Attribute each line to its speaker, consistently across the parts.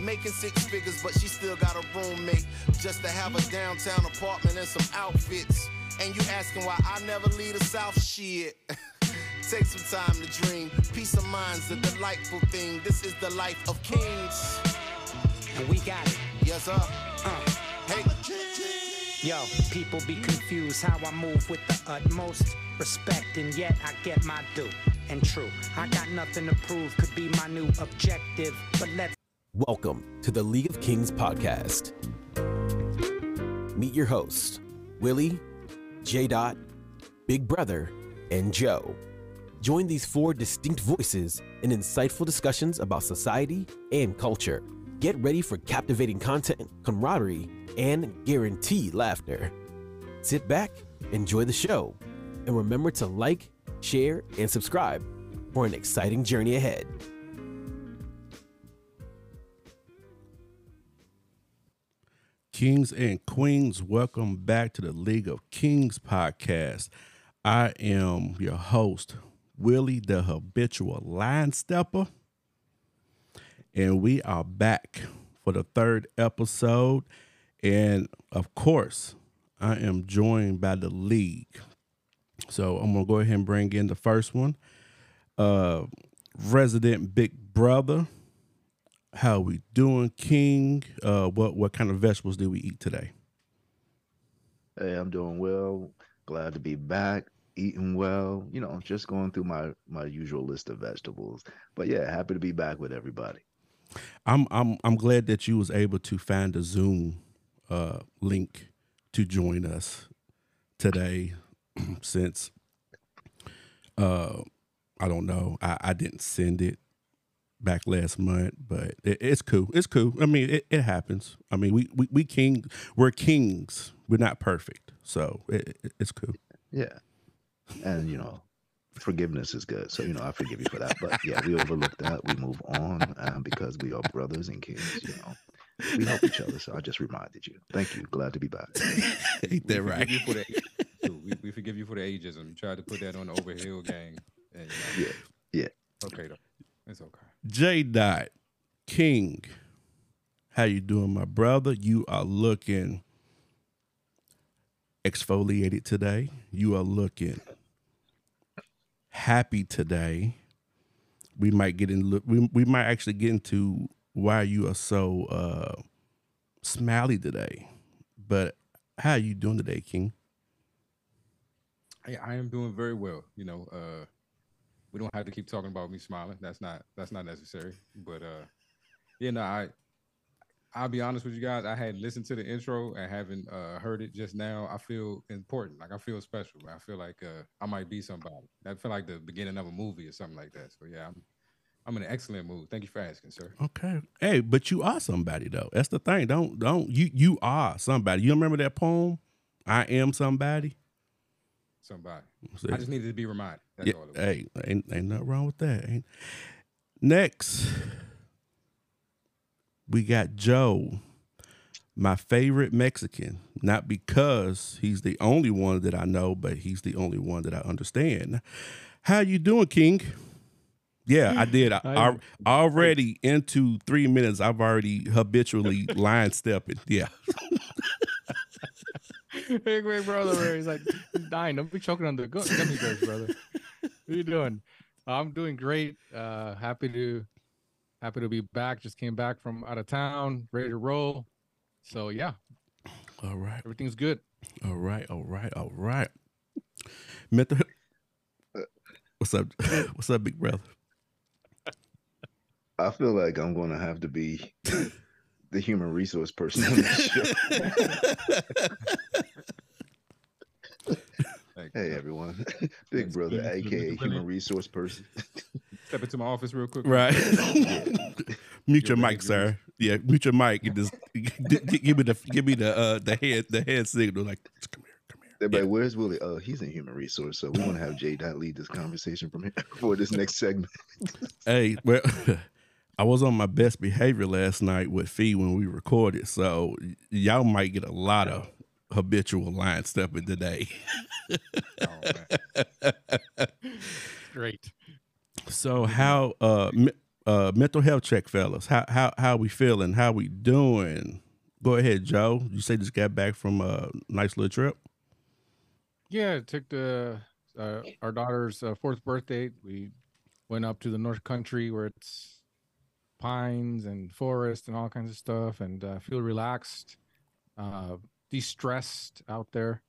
Speaker 1: Making six figures, but she still got a roommate. Just to have a downtown apartment and some outfits. And you asking why I never leave the South? Shit. Take some time to dream. Peace of mind's a delightful thing. This is the life of kings.
Speaker 2: And we got it.
Speaker 1: Yes, sir.
Speaker 2: Uh.
Speaker 1: Hey.
Speaker 2: Yo, people be confused how I move with the utmost respect, and yet I get my due. And true, I got nothing to prove, could be my new objective, but let's.
Speaker 3: Welcome to the League of Kings podcast. Meet your hosts, Willie, J. Dot, Big Brother, and Joe. Join these four distinct voices in insightful discussions about society and culture. Get ready for captivating content, camaraderie, and guaranteed laughter. Sit back, enjoy the show, and remember to like, share, and subscribe for an exciting journey ahead.
Speaker 4: Kings and Queens, welcome back to the League of Kings podcast. I am your host, Willie, the habitual line stepper, and we are back for the third episode. And of course, I am joined by the league. So I'm gonna go ahead and bring in the first one. Uh resident big brother. How we doing, King? Uh what what kind of vegetables did we eat today?
Speaker 5: Hey, I'm doing well. Glad to be back, eating well. You know, just going through my my usual list of vegetables. But yeah, happy to be back with everybody.
Speaker 4: I'm I'm I'm glad that you was able to find a Zoom uh link to join us today since uh I don't know. I, I didn't send it back last month, but it, it's cool. It's cool. I mean, it, it happens. I mean, we, we we king we're kings. We're not perfect, so it, it, it's cool.
Speaker 5: Yeah. And you know, forgiveness is good. So, you know, I forgive you for that. But yeah, we overlook that. We move on um, because we are brothers and kings, you know. We help each other. So I just reminded you. Thank you. Glad to be back.
Speaker 4: Ain't that
Speaker 6: we
Speaker 4: right?
Speaker 6: Forgive you for the, too. we, we forgive you for the ageism. You tried to put that on the overhill gang. And, you know,
Speaker 5: Yeah. Yeah.
Speaker 6: Okay, though. It's okay.
Speaker 4: J Dot King, how you doing, my brother? You are looking exfoliated today. You are looking happy today. We might get in. We we might actually get into why you are so uh, smiley today. But how are you doing today, King?
Speaker 6: Hey, I am doing very well. You know, uh, we don't have to keep talking about me smiling. That's not that's not necessary. But uh, yeah, no, I I'll be honest with you guys. I had listened to the intro and haven't uh, heard it just now. I feel important. Like I feel special. I feel like uh, I might be somebody. I feel like the beginning of a movie or something like that. So yeah, I'm I'm in an excellent mood. Thank you for asking, sir.
Speaker 4: Okay. Hey, but you are somebody though. That's the thing. Don't don't you you are somebody. You remember that poem? I am somebody.
Speaker 6: Somebody.
Speaker 4: See?
Speaker 6: I just needed to be reminded. That's
Speaker 4: Yeah,
Speaker 6: all. It was.
Speaker 4: hey, ain't ain't nothing wrong with that. Ain't. Next, we got Joe, my favorite Mexican. Not because he's the only one that I know, but he's the only one that I understand. How you doing, King? Yeah, I did. I, I, already into three minutes. I've already habitually line stepping. Yeah.
Speaker 7: Big big brother, he's like he's dying. Don't be choking on the gu- gummy bears, brother. What are you doing? I'm doing great. Uh, happy to happy to be back. Just came back from out of town, ready to roll. So yeah,
Speaker 4: All right.
Speaker 7: everything's good.
Speaker 4: All right, all right, all right. Mental. What's up? What's up, big brother?
Speaker 5: I feel like I'm gonna have to be the human resource person on this show. Hey everyone. Big
Speaker 6: Yes,
Speaker 5: brother,
Speaker 6: yes,
Speaker 5: aka
Speaker 6: Mr.
Speaker 5: human resource person.
Speaker 6: Step into my office real quick.
Speaker 4: Right. mute your
Speaker 6: You're
Speaker 4: mic,
Speaker 6: right,
Speaker 4: sir. Yeah, mute your mic and just g- g- give me the give me the uh the head the head signal. Like, come here, come here.
Speaker 5: Everybody, where's Willie? Oh, he's in human resource. So we want to have J Dot lead this conversation from here for this next segment.
Speaker 4: Hey, well, I was on my best behavior last night with Fee when we recorded, so y- y'all might get a lot of habitual line stepping today.
Speaker 6: Oh.
Speaker 7: Great.
Speaker 4: So how uh Mi- uh, mental health check, fellas. How how how we feeling? How we doing? Go ahead, Joe. You say just got back from a nice little trip.
Speaker 7: Yeah, it took the uh, our daughter's uh, fourth birthday. We went up to the North Country where it's pines and forest and all kinds of stuff, and uh, feel relaxed, uh, de-stressed out there.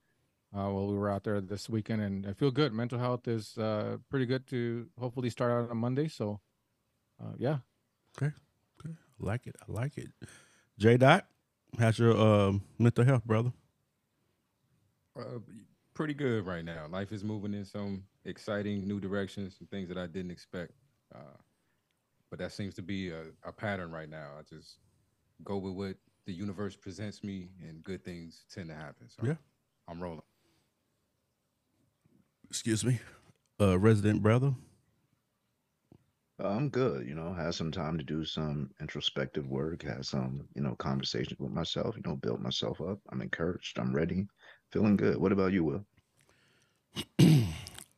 Speaker 7: Uh, while we were out there this weekend, and I feel good. Mental health is uh, pretty good to hopefully start out on Monday. So, uh, yeah,
Speaker 4: Okay, okay, I like it. I like it. J Dot, how's your um, mental health, brother?
Speaker 6: Uh, pretty good right now. Life is moving in some exciting new directions, some things that I didn't expect. Uh, but that seems to be a, a pattern right now. I just go with what the universe presents me, and good things tend to happen. So
Speaker 4: Yeah.
Speaker 6: I'm rolling.
Speaker 4: Excuse me, uh, resident brother.
Speaker 5: Uh, I'm good. You know, had some time to do some introspective work, had some, you know, conversations with myself, you know, build myself up. I'm encouraged. I'm ready. Feeling good. What about you, Will?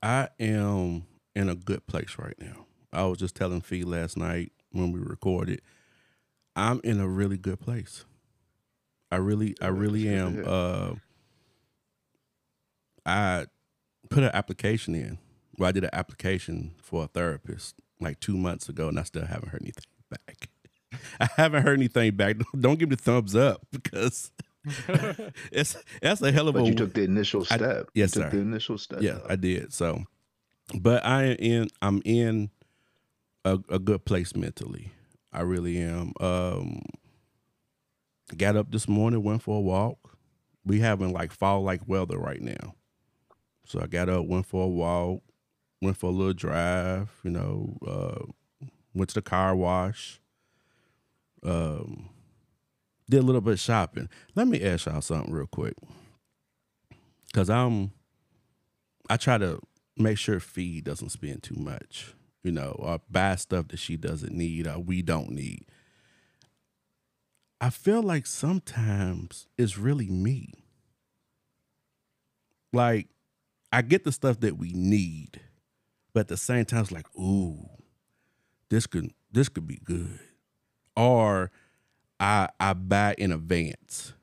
Speaker 4: I am in a good place right now. I was just telling Fee last night when we recorded. I'm in a really good place. I really, I really am. Uh, I put an application in. Well, I did an application for a therapist like two months ago, and I still haven't heard anything back. I haven't heard anything back. Don't give me the thumbs up because it's that's a hell of
Speaker 5: But
Speaker 4: a
Speaker 5: you took the initial
Speaker 4: I-
Speaker 5: step.
Speaker 4: yes,
Speaker 5: you took
Speaker 4: sir.
Speaker 5: the initial step.
Speaker 4: yeah,
Speaker 5: though.
Speaker 4: I did. So, but I am in. I'm in a, a good place mentally. I really am. Um, got up this morning, went for a walk. We having like fall like weather right now, so I got up, went for a walk, went for a little drive. You know, uh, went to the car wash. Um, did a little bit of shopping. Let me ask y'all something real quick, cause I'm I try to make sure Fee doesn't spend too much, you know, uh, or buy stuff that she doesn't need or we don't need. I feel like sometimes it's really me. Like, I get the stuff that we need, but at the same time, it's like, ooh, this could this could be good. Or I I buy in advance.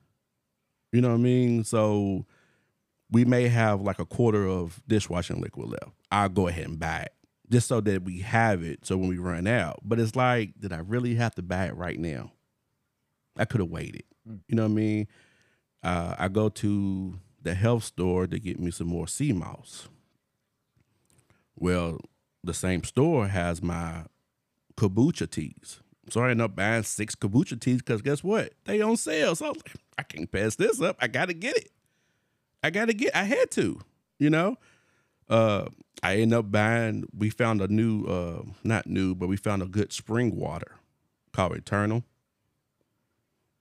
Speaker 4: You know what I mean? So we may have like a quarter of dishwashing liquid left. I'll go ahead and buy it just so that we have it. So when we run out, but it's like, did I really have to buy it right now? I could have waited. You know what I mean? Uh, I go to the health store to get me some more sea moss. Well, the same store has my kombucha teas. So I end up buying six kombucha teas because guess what? They on sale. So I was like, I can't pass this up. I gotta get it. I gotta get. I had to, you know. Uh, I end up buying. We found a new, uh, not new, but we found a good spring water called Eternal.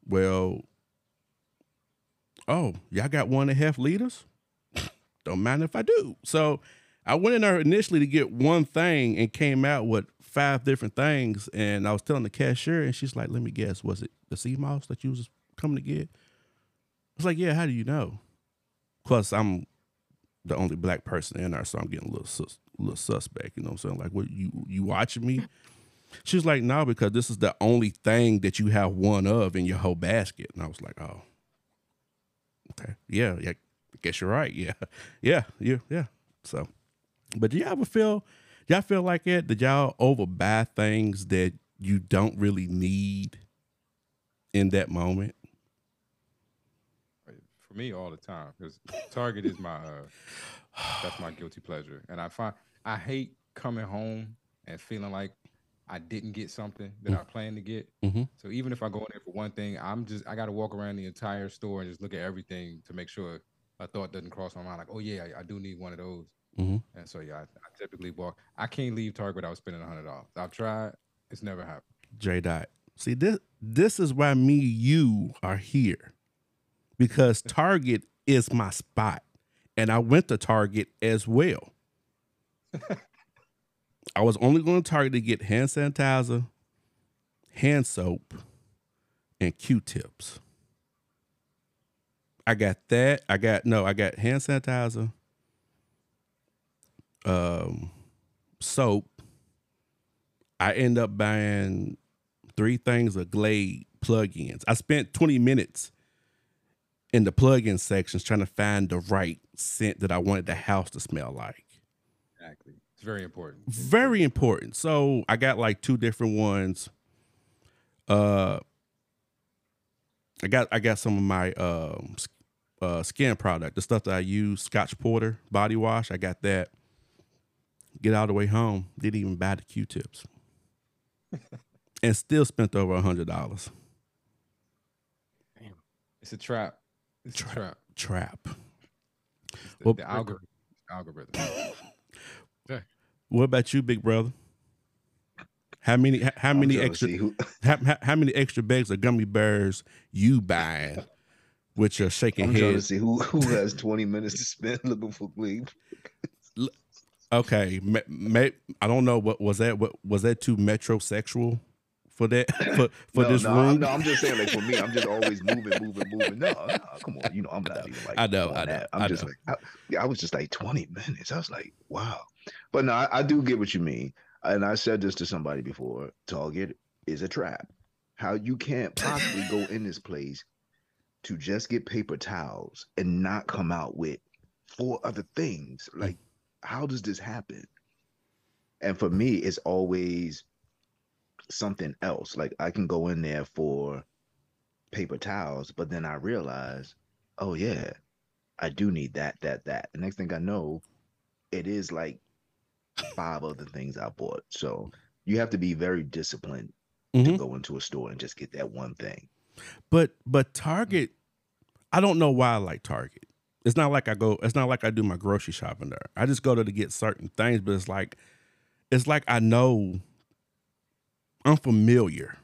Speaker 4: Well, oh, y'all got one and a half liters. Don't mind if I do. So I went in there initially to get one thing and came out with five different things. And I was telling the cashier, and she's like, "Let me guess, was it the sea moss that you was coming to get?" I was like, "Yeah, how do you know?" Plus, I'm the only black person in there, so I'm getting a little sus, little suspect. You know what I'm saying? Like, what you you watching me? She was like, "No, because this is the only thing that you have one of in your whole basket." And I was like, "Oh, okay, yeah, yeah. I guess you're right. Yeah, yeah, yeah, yeah." So, but do y'all ever feel? Y'all feel like it? Did y'all overbuy things that you don't really need in that moment?
Speaker 6: For me, all the time, because Target is my uh, that's my guilty pleasure, and I find I hate coming home and feeling like I didn't get something that I planned to get.
Speaker 4: Mhm.
Speaker 6: So even if I go in there for one thing, I'm just I got to walk around the entire store and just look at everything to make sure a thought doesn't cross my mind. Like, oh yeah, I, I do need one of those.
Speaker 4: Mhm.
Speaker 6: And so yeah, I, I typically walk. I can't leave Target without spending a hundred dollars. I've tried. It's never happened.
Speaker 4: J Dot. See this this is why me you are here. Because Target is my spot. And I went to Target as well. I was only going to Target to get hand sanitizer, hand soap, and Q-tips. I got that. I got no, I got hand sanitizer, um, soap, I end up buying three things of Glade plugins. I spent 20 minutes in the plug-in sections trying to find the right scent that I wanted the house to smell like.
Speaker 6: Exactly. It's very important.
Speaker 4: Very important. So I got like two different ones. Uh I got I got some of my um uh skin product, the stuff that I use, Scotch Porter body wash. I got that. Get all the way home. Didn't even buy the Q-tips. and still spent over a hundred dollars.
Speaker 6: Damn, it's a trap. It's a trap.
Speaker 4: Trap.
Speaker 6: It's the,
Speaker 4: Well,
Speaker 6: the algorithm. Algorithm.
Speaker 4: What about you, big brother? How many how, how
Speaker 5: I'm
Speaker 4: many extra
Speaker 5: who-
Speaker 4: how, how, how many extra bags of gummy bears you buying with your shaking
Speaker 5: I'm trying to
Speaker 4: head?
Speaker 5: see who who has 20 minutes to spend looking for Glade.
Speaker 4: Okay, ma- ma- I don't know what was that. What was that too metrosexual for that for for
Speaker 5: no,
Speaker 4: this
Speaker 5: no,
Speaker 4: room?
Speaker 5: I'm, no, I'm just saying, like for me, I'm just always moving, moving, moving. No, no, come on, you know, I'm not even like.
Speaker 4: I know, I know,
Speaker 5: that. I'm
Speaker 4: I
Speaker 5: just
Speaker 4: know.
Speaker 5: like, I, yeah, I was just like 20 minutes. I was like, wow, but no, I, I do get what you mean, and I said this to somebody before. Target is a trap. How you can't possibly go in this place to just get paper towels and not come out with four other things. Mm. Like, how does this happen? And for me, it's always something else. Like I can go in there for paper towels, but then I realize, oh yeah, I do need that, that, that. The next thing I know, it is like five other things I bought. So you have to be very disciplined to
Speaker 4: Mhm.
Speaker 5: go into a store and just get that one thing.
Speaker 4: But but Target, I don't know why I like Target. It's not like I go. It's not like I do my grocery shopping there. I just go there to get certain things. But it's like, it's like I know. I'm familiar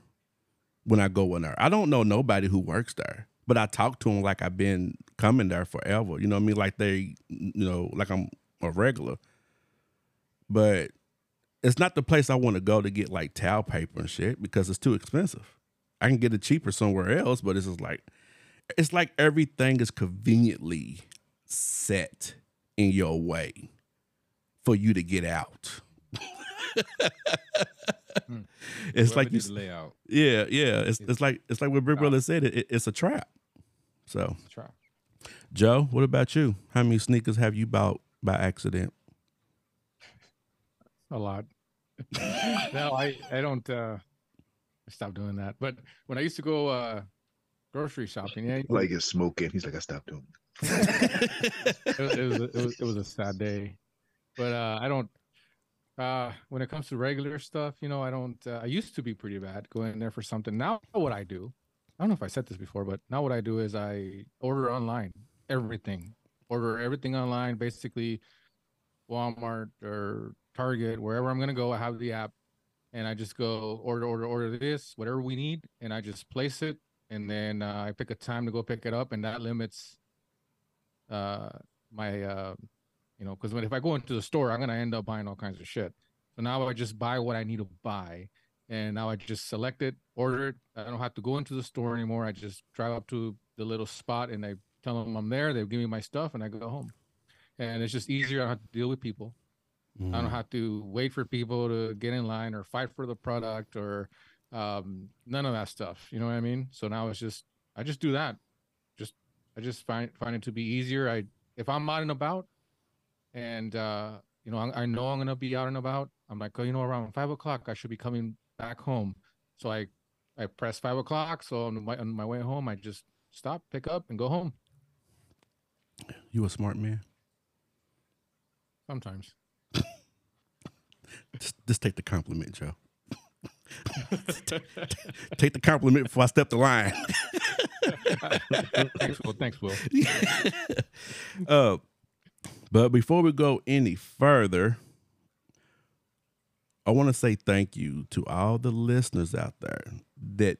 Speaker 4: when I go in there. I don't know nobody who works there, but I talk to them like I've been coming there forever. You know what I mean? Like they, you know, like I'm a regular. But it's not the place I want to go to get like towel paper and shit because it's too expensive. I can get it cheaper somewhere else, but it's just like it's like everything is conveniently set in your way for you to get out. it's
Speaker 6: Whoever
Speaker 4: like you,
Speaker 6: layout.
Speaker 4: yeah, yeah. It's it's like it's like what Big
Speaker 6: Trap.
Speaker 4: Brother said. It, it- it's a trap. So,
Speaker 6: It's a trap.
Speaker 4: Joe, what about you? How many sneakers have you bought by accident?
Speaker 7: a lot. no, I I don't. uh I stopped doing that. But when I used to go uh grocery shopping, yeah,
Speaker 5: Like it's smoking. He's like, I stopped doing. it."
Speaker 7: it, was- it was a, it was it was a sad day. But uh I don't. Uh, when it comes to regular stuff, you know, I don't. Uh, I used to be pretty bad going in there for something. Now, what I do, I don't know if I said this before, but now what I do is I order online everything, order everything online. Basically, Walmart or Target, wherever I'm gonna go, I have the app, and I just go order, order, order this, whatever we need, and I just place it, and then uh, I pick a time to go pick it up, and that limits uh my uh you know because if i go into the store i'm gonna end up buying all kinds of shit so now i just buy what i need to buy and now i just select it order it i don't have to go into the store anymore i just drive up to the little spot and i tell them i'm there they give me my stuff and i go home and it's just easier i don't have to deal with people I don't have to wait for people to get in line or fight for the product or um, none of that stuff. You know what I mean? So now it's just I just do that. Just I just find find it to be easier. I if I'm out and about and uh, you know I, I know I'm gonna be out and about. I'm like, oh, you know, around five o'clock I should be coming back home. So I I press five o'clock. So on my on my way home, I just stop, pick up, and go home.
Speaker 4: You a smart man.
Speaker 7: Sometimes.
Speaker 4: Just, just take the compliment, Joe. take the compliment before I step the line.
Speaker 7: thanks, Will. Thanks, Will.
Speaker 4: uh, but before we go any further, I want to say thank you to all the listeners out there that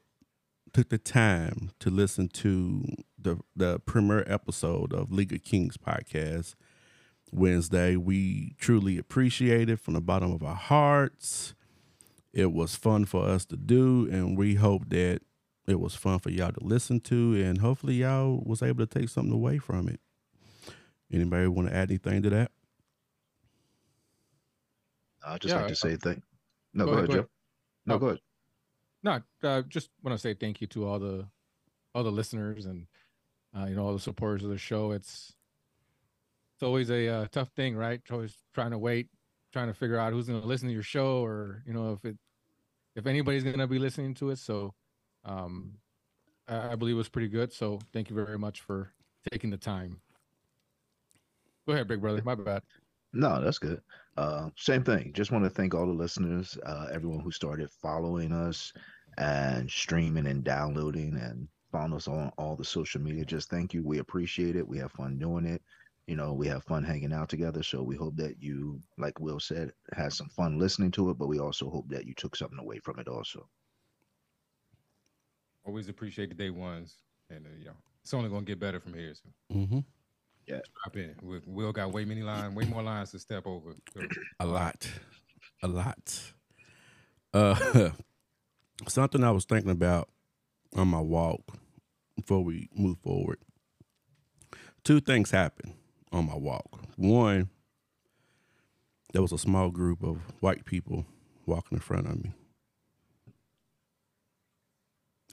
Speaker 4: took the time to listen to the the premiere episode of League of Kings podcast Wednesday. We truly appreciate it from the bottom of our hearts. It was fun for us to do, and we hope that it was fun for y'all to listen to, and hopefully y'all was able to take something away from it. Anybody want to add anything to that?
Speaker 5: I just
Speaker 7: Yeah,
Speaker 5: like to say thank. No,
Speaker 7: go
Speaker 5: go,
Speaker 7: ahead,
Speaker 5: ahead,
Speaker 7: go
Speaker 5: Joe. No,
Speaker 7: Oh.
Speaker 5: go ahead.
Speaker 7: No, uh, just want to say thank you to all the all the listeners and uh, you know all the supporters of the show. It's it's always a uh, tough thing, right? Always trying to wait, trying to figure out who's going to listen to your show, or you know if it if anybody's going to be listening to it. So, um, I, I believe it was pretty good. So, thank you very much for taking the time. Go ahead, big brother. My bad.
Speaker 5: No, that's good. Uh, same thing. Just want to thank all the listeners, uh, everyone who started following us and streaming and downloading and found us on all the social media. Just thank you. We appreciate it. We have fun doing it. You know, we have fun hanging out together. So we hope that you, like Will said, had some fun listening to it, but we also hope that you took something away from it also.
Speaker 6: Always appreciate the day ones, and uh, you know it's only gonna get better from here. So
Speaker 4: Mm-hmm.
Speaker 6: Drop in. We, Will got way many lines, way more lines to step over.
Speaker 4: A lot. A lot. Uh something I was thinking about on my walk before we move forward. Two things happened on my walk. One, there was a small group of white people walking in front of me.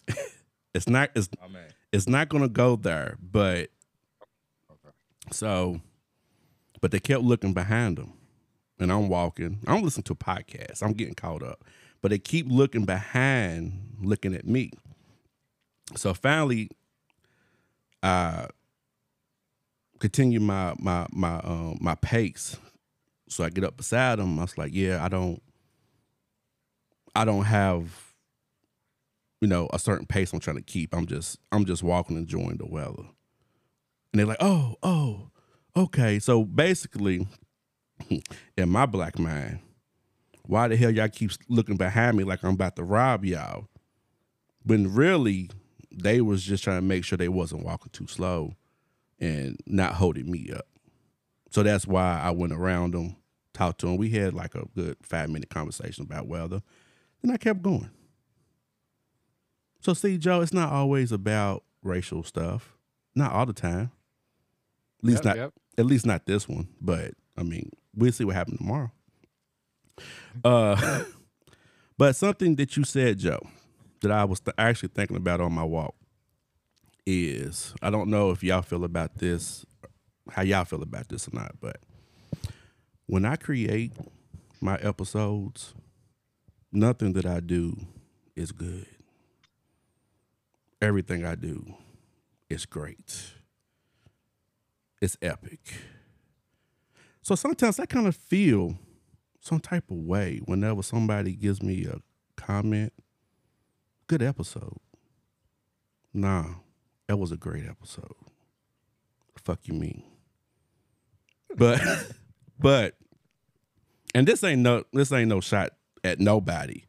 Speaker 4: it's not it's
Speaker 6: my man.
Speaker 4: it's not gonna go there, but
Speaker 6: Okay.
Speaker 4: So, but they kept looking behind them, and I'm walking. I don't listen to podcasts. I'm getting caught up, but they keep looking behind, looking at me. So finally, I continue my my my um my pace. So I get up beside them. I was like, yeah, I don't, I don't have, you know, a certain pace I'm trying to keep. I'm just I'm just walking, enjoying the weather. And they're like, oh, oh, okay. So basically, in my black mind, why the hell y'all keep looking behind me like I'm about to rob y'all? When really they was just trying to make sure they wasn't walking too slow and not holding me up. So that's why I went around them, talked to them. We had like a good five minute conversation about weather. Then I kept going. So see, Joe, it's not always about racial stuff. Not all the time. At least
Speaker 7: Yep,
Speaker 4: not
Speaker 7: yep.
Speaker 4: at least not this one. But I mean, we'll see what happens tomorrow. Uh but something that you said, Joe, that I was th- actually thinking about on my walk is I don't know if y'all feel about this, how y'all feel about this or not, but when I create my episodes, nothing that I do is good. Everything I do is great. It's epic. So sometimes I kind of feel some type of way whenever somebody gives me a comment. Good episode. Nah, that was a great episode. Fuck you mean. But but and this ain't no this ain't no shot at nobody.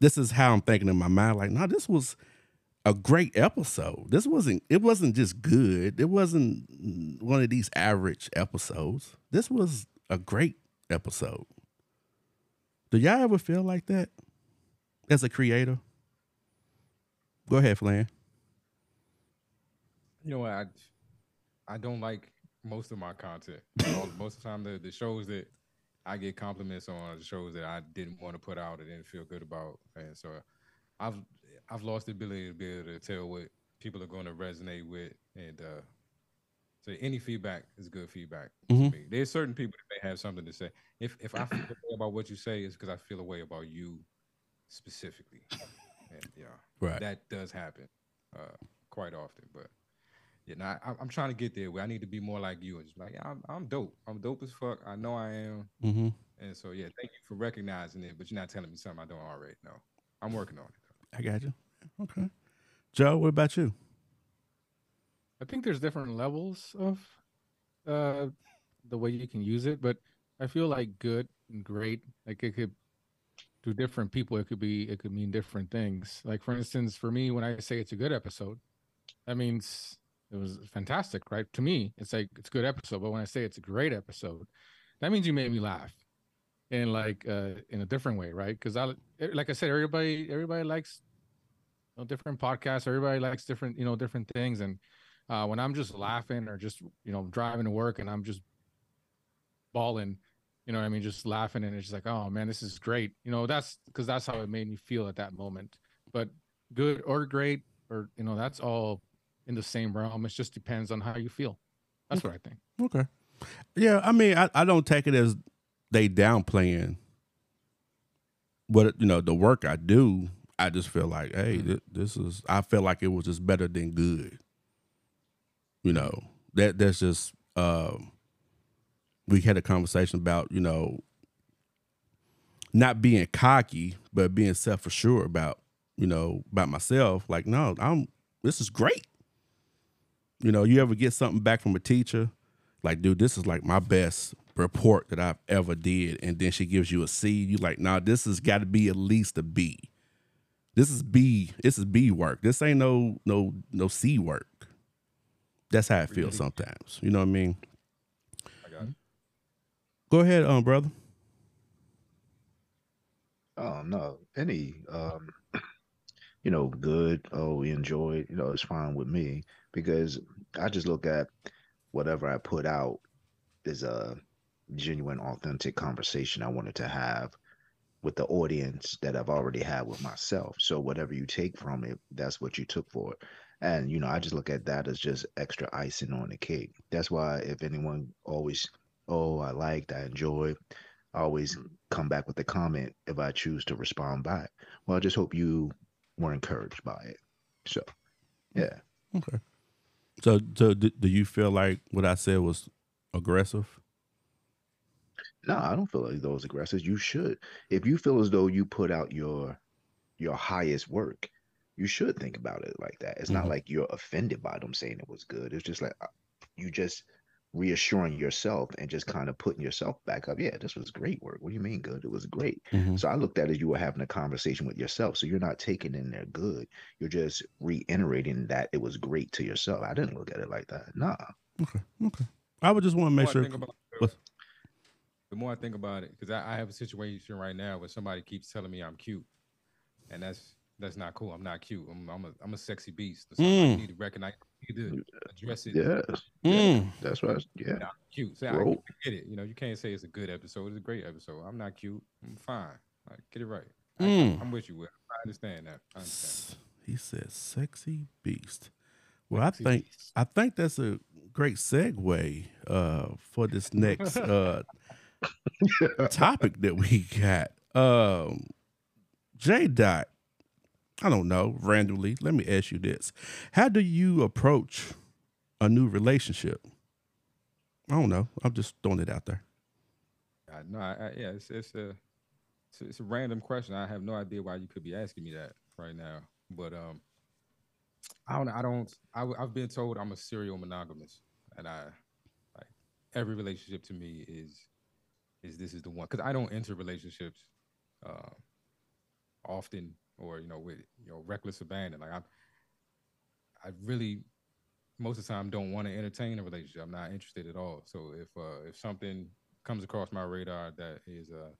Speaker 4: This is how I'm thinking in my mind. Like, no, this was a great episode. This wasn't it wasn't just good. It wasn't one of these average episodes. This was a great episode. Do y'all ever feel like that as a creator? Go ahead, Flan.
Speaker 6: You know what? I I don't like most of my content. Most of the time, the, the shows that I get compliments on the shows that I didn't want to put out or didn't feel good about, and so I've I've lost the ability to be able to tell what people are going to resonate with, and uh, so any feedback is good feedback
Speaker 4: Mhm.
Speaker 6: to me. There's certain people that may have something to say. If if I feel a way about what you say, it's because I feel a way about you specifically, and yeah,
Speaker 4: Right.
Speaker 6: that does happen uh, quite often. But yeah, now I, I'm trying to get there where I need to be more like you and just like, yeah, I'm, I'm dope. I'm dope as fuck. I know I am.
Speaker 4: Mm-hmm.
Speaker 6: And so yeah, thank you for recognizing it, but you're not telling me something I don't already know. I'm working on it.
Speaker 4: I got you. Okay. Joe, what about you?
Speaker 7: I think there's different levels of uh the way you can use it, but I feel like good and great, like it could to different people, it could be it could mean different things. Like for instance, for me, when I say it's a good episode, that means it was fantastic, right? To me, it's like it's a good episode. But when I say it's a great episode, that means you made me laugh. In like uh in a different way, right? Because I like I said, everybody everybody likes you know, different podcasts, everybody likes different, you know, different things. And uh, when I'm just laughing or just you know driving to work and I'm just bawling, You know what I mean? Just laughing and it's just like, oh man, this is great. You know, that's because that's how it made me feel at that moment. But good or great, or you know, that's all in the same realm. It just depends on how you feel. That's what I think.
Speaker 4: Okay. Yeah, I mean, I, I don't take it as they downplaying what you know the work I do. I just feel like, hey, th- this is. I feel like it was just better than good. You know that that's just. Um, we had a conversation about you know not being cocky, but being self assured about you know about myself. Like, no, I'm. This is great. You know, you ever get something back from a teacher, like, dude, this is like my best report that I've ever did, and then she gives you a C. You like, nah, this has got to be at least a B. This is B. This is B work. This ain't no no no C work. That's how I feel sometimes. You know what I mean?
Speaker 6: I got it.
Speaker 4: Go ahead, um, brother.
Speaker 5: Oh no, any um, you know, good. Oh, we enjoyed. You know, it's fine with me because I just look at whatever I put out is a genuine, authentic conversation I wanted to have with the audience that I've already had with myself. So whatever you take from it, that's what you took for it. And you know, I just look at that as just extra icing on the cake. That's why if anyone always, oh, I liked, I enjoyed, I always mm-hmm. come back with a comment if I choose to respond back. Well, I just hope you were encouraged by it. So, mm-hmm. yeah.
Speaker 4: Okay. So, so do, do you feel like what I said was aggressive?
Speaker 5: No, I don't feel like those aggressive. You should. If you feel as though you put out your your highest work, you should think about it like that. It's
Speaker 4: Mhm.
Speaker 5: not like you're offended by them saying it was good. It's just like uh, you just reassuring yourself and just kind of putting yourself back up. Yeah, this was great work. What do you mean good? It was great.
Speaker 4: Mhm.
Speaker 5: So I looked at it as you were having a conversation with yourself. So you're not taking in their good. You're just reiterating that it was great to yourself. I didn't look at it like that. Nah.
Speaker 4: Okay. Okay. I would just want to make
Speaker 6: more
Speaker 4: sure.
Speaker 6: about it,
Speaker 4: What's-
Speaker 6: the more I think about it, because I, I have a situation right now where somebody keeps telling me I'm cute, and that's that's not cool. I'm not cute. I'm I'm a I'm a sexy beast. So I
Speaker 4: Mm.
Speaker 6: need to recognize. You need to address it.
Speaker 5: Yes.
Speaker 4: Mm.
Speaker 5: That's right. Yeah.
Speaker 6: I'm cute. So I,
Speaker 5: Bro.
Speaker 6: I get it. You know, you can't say it's a good episode. It's a great episode. I'm not cute. I'm fine. Like, get it right. I,
Speaker 4: Mm.
Speaker 6: I'm with you. Will. I understand that. I understand.
Speaker 4: He said, "Sexy beast." Well, I think
Speaker 6: beast.
Speaker 4: I think that's a great segue uh, for this next uh, topic that we got. Um, J Dot, I don't know, randomly. Let me ask you this: How do you approach a new relationship? I don't know. I'm just throwing it out there.
Speaker 6: I, no, I, I, yeah, it's it's a it's, it's a random question. I have no idea why you could be asking me that right now. But um, I don't. I don't. I've been told I'm a serial monogamous, and I like every relationship to me is is this is the one because I don't enter relationships uh, often or you know with you know reckless abandon. Like I, I really most of the time don't want to entertain a relationship. I'm not interested at all. So if uh, if something comes across my radar that is uh,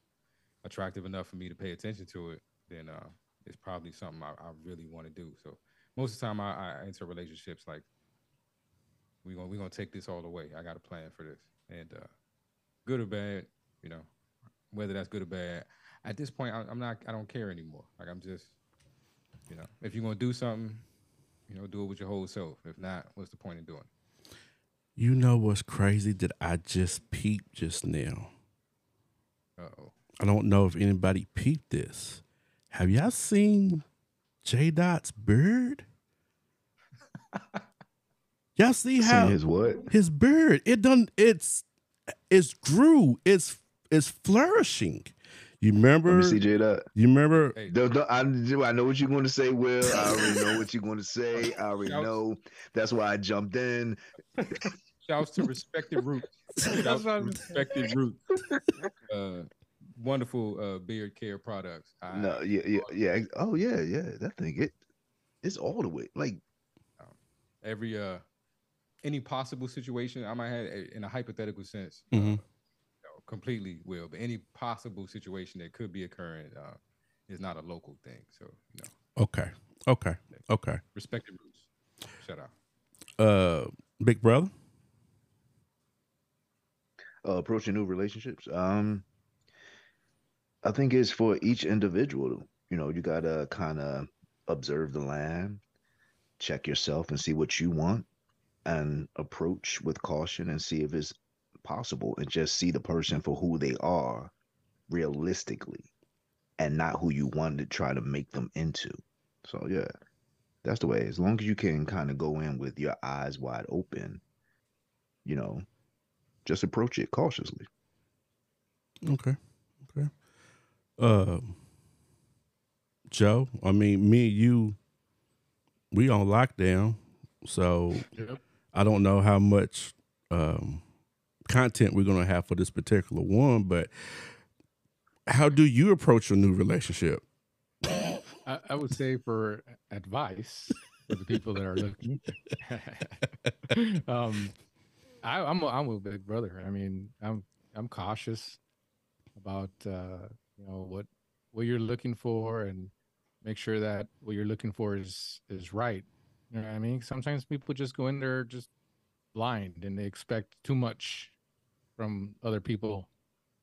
Speaker 6: attractive enough for me to pay attention to it, then uh, it's probably something I, I really want to do. So most of the time I, I enter relationships like we're gonna we're gonna take this all the way. I got a plan for this, and uh, good or bad, you know, whether that's good or bad. At this point, I, I'm not. I don't care anymore. Like I'm just, you know, if you're gonna do something, you know, do it with your whole self. If not, what's the point in doing? it?
Speaker 4: You know what's crazy that I just peeped just now?
Speaker 6: Uh-oh.
Speaker 4: I don't know if anybody peeped this. Have y'all seen J Dot's beard? y'all see how
Speaker 5: Seeing his what?
Speaker 4: his beard it done it's it's grew it's it's flourishing. You remember?
Speaker 5: me see
Speaker 4: You remember?
Speaker 6: Hey,
Speaker 5: Don't- don't- I, I know what you're going to say, Will. I already know what you're going to say. I already
Speaker 6: Shouts.
Speaker 5: know. That's why I jumped in.
Speaker 6: Shouts to respected roots. Shouts
Speaker 7: That's
Speaker 6: to
Speaker 7: I'm-
Speaker 6: respected roots. Uh, wonderful uh, beard care products. I,
Speaker 5: No, yeah, yeah, yeah. Oh, yeah, yeah. That thing, it, it's all the way. Like,
Speaker 6: every uh any possible situation I might have in a hypothetical sense,
Speaker 4: Mhm.
Speaker 6: uh, you know, completely will, but any possible situation that could be occurring uh, is not a local thing. So you know,
Speaker 4: Okay. Okay. Okay.
Speaker 6: respected roots. Shout out.
Speaker 4: Uh, big brother.
Speaker 5: uh, approaching new relationships. Um, I think it's for each individual. You know, you gotta kind of observe the land, check yourself, and see what you want, and approach with caution and see if it's possible, and just see the person for who they are, realistically, and not who you want to try to make them into. So yeah, that's the way. As long as you can kind of go in with your eyes wide open, you know, just approach it cautiously.
Speaker 4: Okay. Okay. Um, Joe, I mean, me and you, we on lockdown, so
Speaker 7: Yep.
Speaker 4: I don't know how much um, content we're gonna have for this particular one, but how do you approach a new relationship?
Speaker 7: I, I would say for advice for the people that are looking. um, I, I'm a, I'm a big brother. I mean, I'm I'm cautious about uh, you know what what you're looking for and make sure that what you're looking for is is right. You know what I mean? Sometimes people just go in there just blind and they expect too much from other people.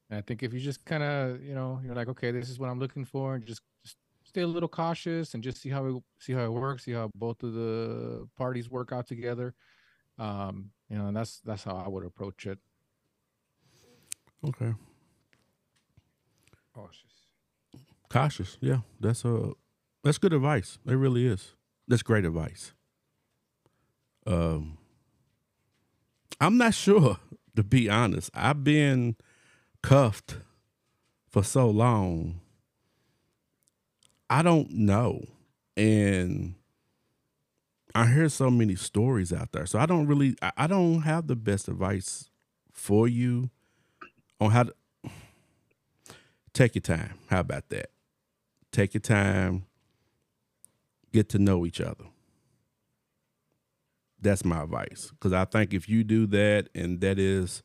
Speaker 7: And I think if you just kind of, you know, you're like, okay, this is what I'm looking for, and just just stay a little cautious and just see how it see how it works, see how both of the parties work out together. Um, you know, and that's that's how I would approach it.
Speaker 4: Okay.
Speaker 6: Cautious.
Speaker 4: Cautious, yeah. That's a that's good advice. It really is. That's great advice. Um, I'm not sure to be honest. I've been cuffed for so long. I don't know, and I hear so many stories out there. So I don't really, I don't have the best advice for you on how to take your time. How about that? Take your time, get to know each other. That's my advice. Because I think if you do that and that is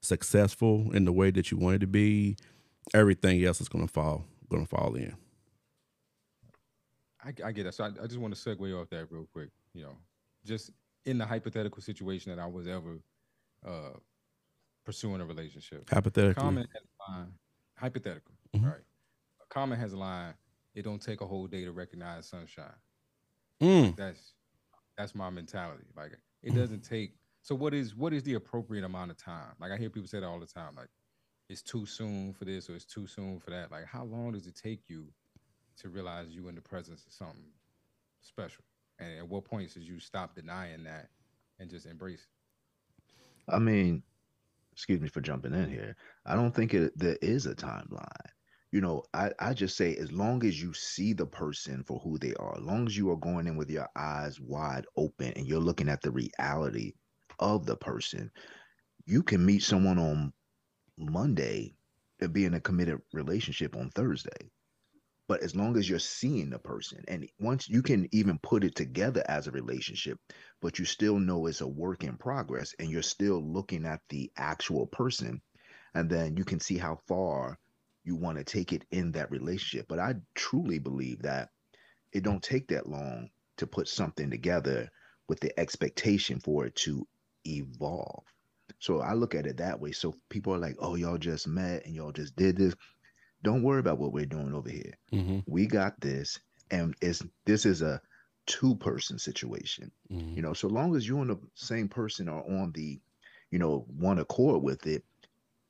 Speaker 4: successful in the way that you want it to be, everything else is gonna fall gonna fall in.
Speaker 6: I, I get that. So I, I just want to segue off that real quick. You know, just in the hypothetical situation that I was ever uh, pursuing a relationship.
Speaker 4: Hypothetically.
Speaker 6: Common has a line, hypothetical,
Speaker 4: Mhm.
Speaker 6: right? Common has a line. It don't take a whole day to recognize sunshine.
Speaker 4: Mm,
Speaker 6: That's that's my mentality. Like it doesn't take. So what is what is the appropriate amount of time? Like I hear people say that all the time. Like it's too soon for this or it's too soon for that. Like how long does it take you to realize you in the presence of something special? And at what points did you stop denying that and just embrace it?
Speaker 5: I mean, excuse me for jumping in here. I don't think it, there is a timeline. You know, I, I just say as long as you see the person for who they are, as long as you are going in with your eyes wide open and you're looking at the reality of the person, you can meet someone on Monday and be in a committed relationship on Thursday. But as long as you're seeing the person, and once you can even put it together as a relationship, but you still know it's a work in progress and you're still looking at the actual person, and then you can see how far you want to take it in that relationship. But I truly believe that it don't take that long to put something together with the expectation for it to evolve. So I look at it that way. So people are like, oh, y'all just met and y'all just did this. Don't worry about what we're doing over here.
Speaker 4: hmm
Speaker 5: We got this. And it's this is a two person situation.
Speaker 4: hmm
Speaker 5: You know, so long as you and the same person are on the, you know, one accord with it,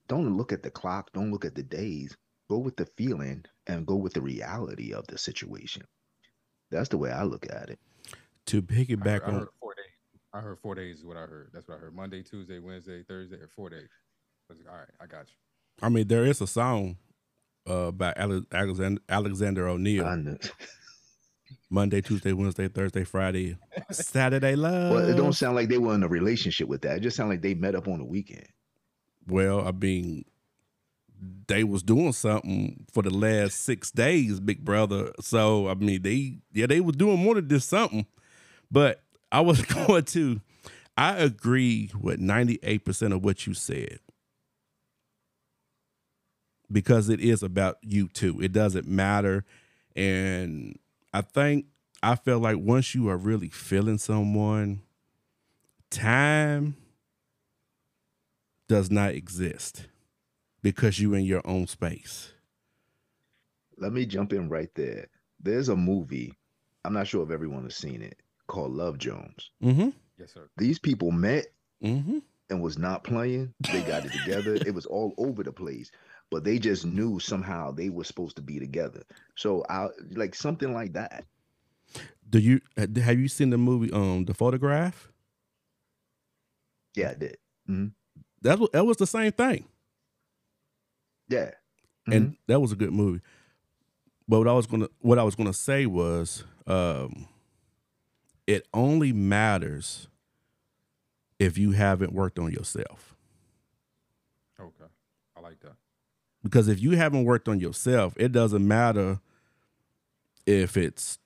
Speaker 5: don't look at the clock, don't look at the days. Go with the feeling and go with the reality of the situation. That's the way I look at it.
Speaker 4: To
Speaker 6: I heard,
Speaker 4: piggyback
Speaker 6: I heard four days. I heard four days is what I heard. That's what I heard. Monday, Tuesday, Wednesday, Thursday, or four days. I was like, all right, I got you.
Speaker 4: I mean, there is a song uh, by Ale- Alexander, Alexander
Speaker 5: O'Neal.
Speaker 4: Monday, Tuesday, Wednesday, Thursday, Friday, Saturday love.
Speaker 5: Well, it don't sound like they were in a relationship with that. It just sounded like they met up on the weekend.
Speaker 4: Well, I mean, they was doing something for the last six days, big brother. So I mean, they yeah, they was doing more than just something. But I was going to, I agree with ninety eight percent of what you said because it is about you too. It doesn't matter, and I think I feel like once you are really feeling someone, time does not exist because you're in your own space.
Speaker 5: Let me jump in right there. There's a movie, I'm not sure if everyone has seen it, called Love Jones.
Speaker 4: Mm-hmm.
Speaker 6: Yes, sir.
Speaker 5: These people met
Speaker 4: Mm-hmm.
Speaker 5: and was not playing. They got it together. It was all over the place, but they just knew somehow they were supposed to be together. So I like something like that.
Speaker 4: Do you have you seen the movie um The Photograph?
Speaker 5: Yeah, I did. hmm
Speaker 4: That was that was the same thing.
Speaker 5: Yeah.
Speaker 4: and that was a good movie. But what I was gonna what I was gonna say was, um, it only matters if you haven't worked on yourself.
Speaker 6: Okay. I like that.
Speaker 4: Because if you haven't worked on yourself, it doesn't matter if it's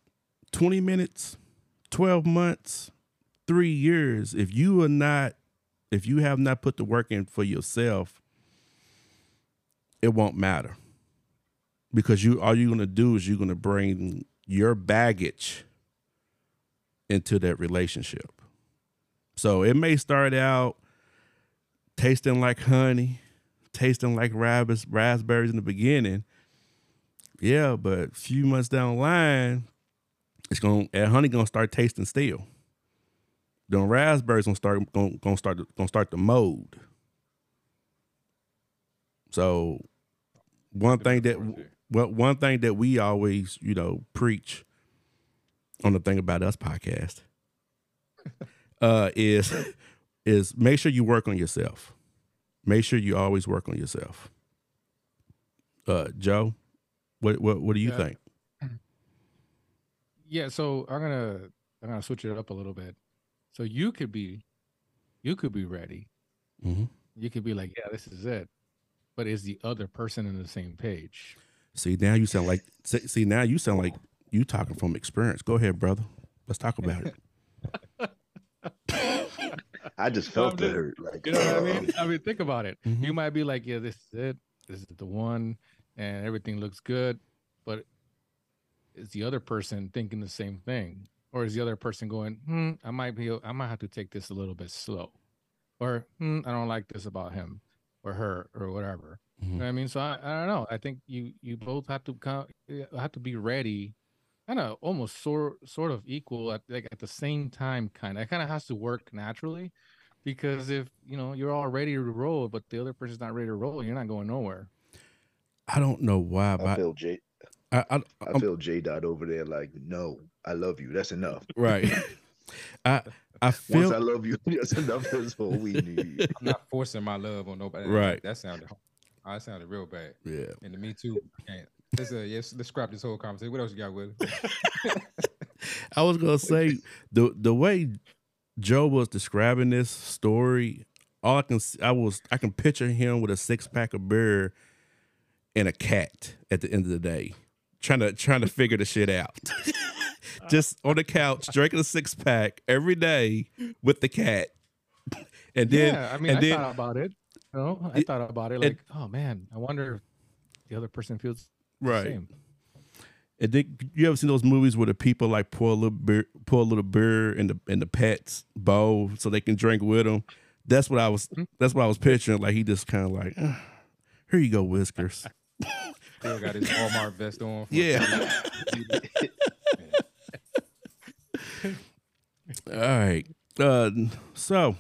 Speaker 4: twenty minutes, twelve months, three years. If you are not, if you have not put the work in for yourself, it won't matter because you all you're gonna do is you're gonna bring your baggage into that relationship. So it may start out tasting like honey, tasting like raspberries in the beginning. Yeah, but a few months down the line, it's gonna that honey gonna start tasting stale. Then raspberries gonna start gonna, gonna start gonna start to mold. So one thing that well, one thing that we always, you know, preach on the thing about us podcast uh is is make sure you work on yourself. Make sure you always work on yourself. Uh Joe, what what what do you
Speaker 7: Yeah.
Speaker 4: think?
Speaker 7: Yeah, so I'm gonna I'm gonna switch it up a little bit. So you could be you could be ready.
Speaker 4: Mhm.
Speaker 7: You could be like, yeah, this is it. But is the other person in the same page?
Speaker 4: See now you sound like see, see now you sound like you talking from experience. Go ahead, brother. Let's talk about it.
Speaker 5: I just felt the hurt. Like
Speaker 7: You know what I
Speaker 5: uh,
Speaker 7: mean? I mean, think about it.
Speaker 4: Mhm.
Speaker 7: You might be like, yeah, this is it. This is the one, and everything looks good. But is the other person thinking the same thing, or is the other person going, hmm, I might be, I might have to take this a little bit slow, or hmm, I don't like this about him or her or whatever. You mm-hmm. know what I mean? So I, I don't know. I think you you both have to come, have to be ready, kind of almost sort sort of equal at like at the same time. Kind of, it kind of has to work naturally, because if you know you're all ready to roll, but the other person's not ready to roll, you're not going nowhere.
Speaker 4: I don't know why,
Speaker 5: I
Speaker 4: but
Speaker 5: feel J.
Speaker 4: I, I,
Speaker 5: I
Speaker 4: I'm-
Speaker 5: feel J. Dot over there. Like, no, I love you. That's enough.
Speaker 4: right. I I
Speaker 5: Once
Speaker 4: feel
Speaker 5: I love you, that's enough. That's all we need.
Speaker 6: I'm not forcing my love on nobody.
Speaker 4: Right.
Speaker 6: That sounded oh, that sounded real bad.
Speaker 4: yeah.
Speaker 6: And the Me Too. Let's, uh, yes, let's scrap this whole conversation. What else you got, Willie?
Speaker 4: I was gonna say the the way Joe was describing this story, all I can I was I can picture him with a six pack of beer and a cat at the end of the day, trying to trying to figure the shit out. Just on the couch, drinking a six pack every day with the cat, and then
Speaker 7: yeah, I mean,
Speaker 4: and
Speaker 7: I
Speaker 4: then
Speaker 7: thought about it. You know, I
Speaker 4: It-
Speaker 7: thought about it
Speaker 4: it-
Speaker 7: like, oh man, I wonder if the other person feels the
Speaker 4: right.
Speaker 7: same.
Speaker 4: And then you ever seen those movies where the people like pour a little beer, pour a little beer in the in the pet's bowl so they can drink with them? That's what I was. That's what I was picturing. Like he just kind of like, "Ah, here you go, whiskers.
Speaker 6: Still got his Walmart vest on. for-
Speaker 4: Yeah. All right. Uh, so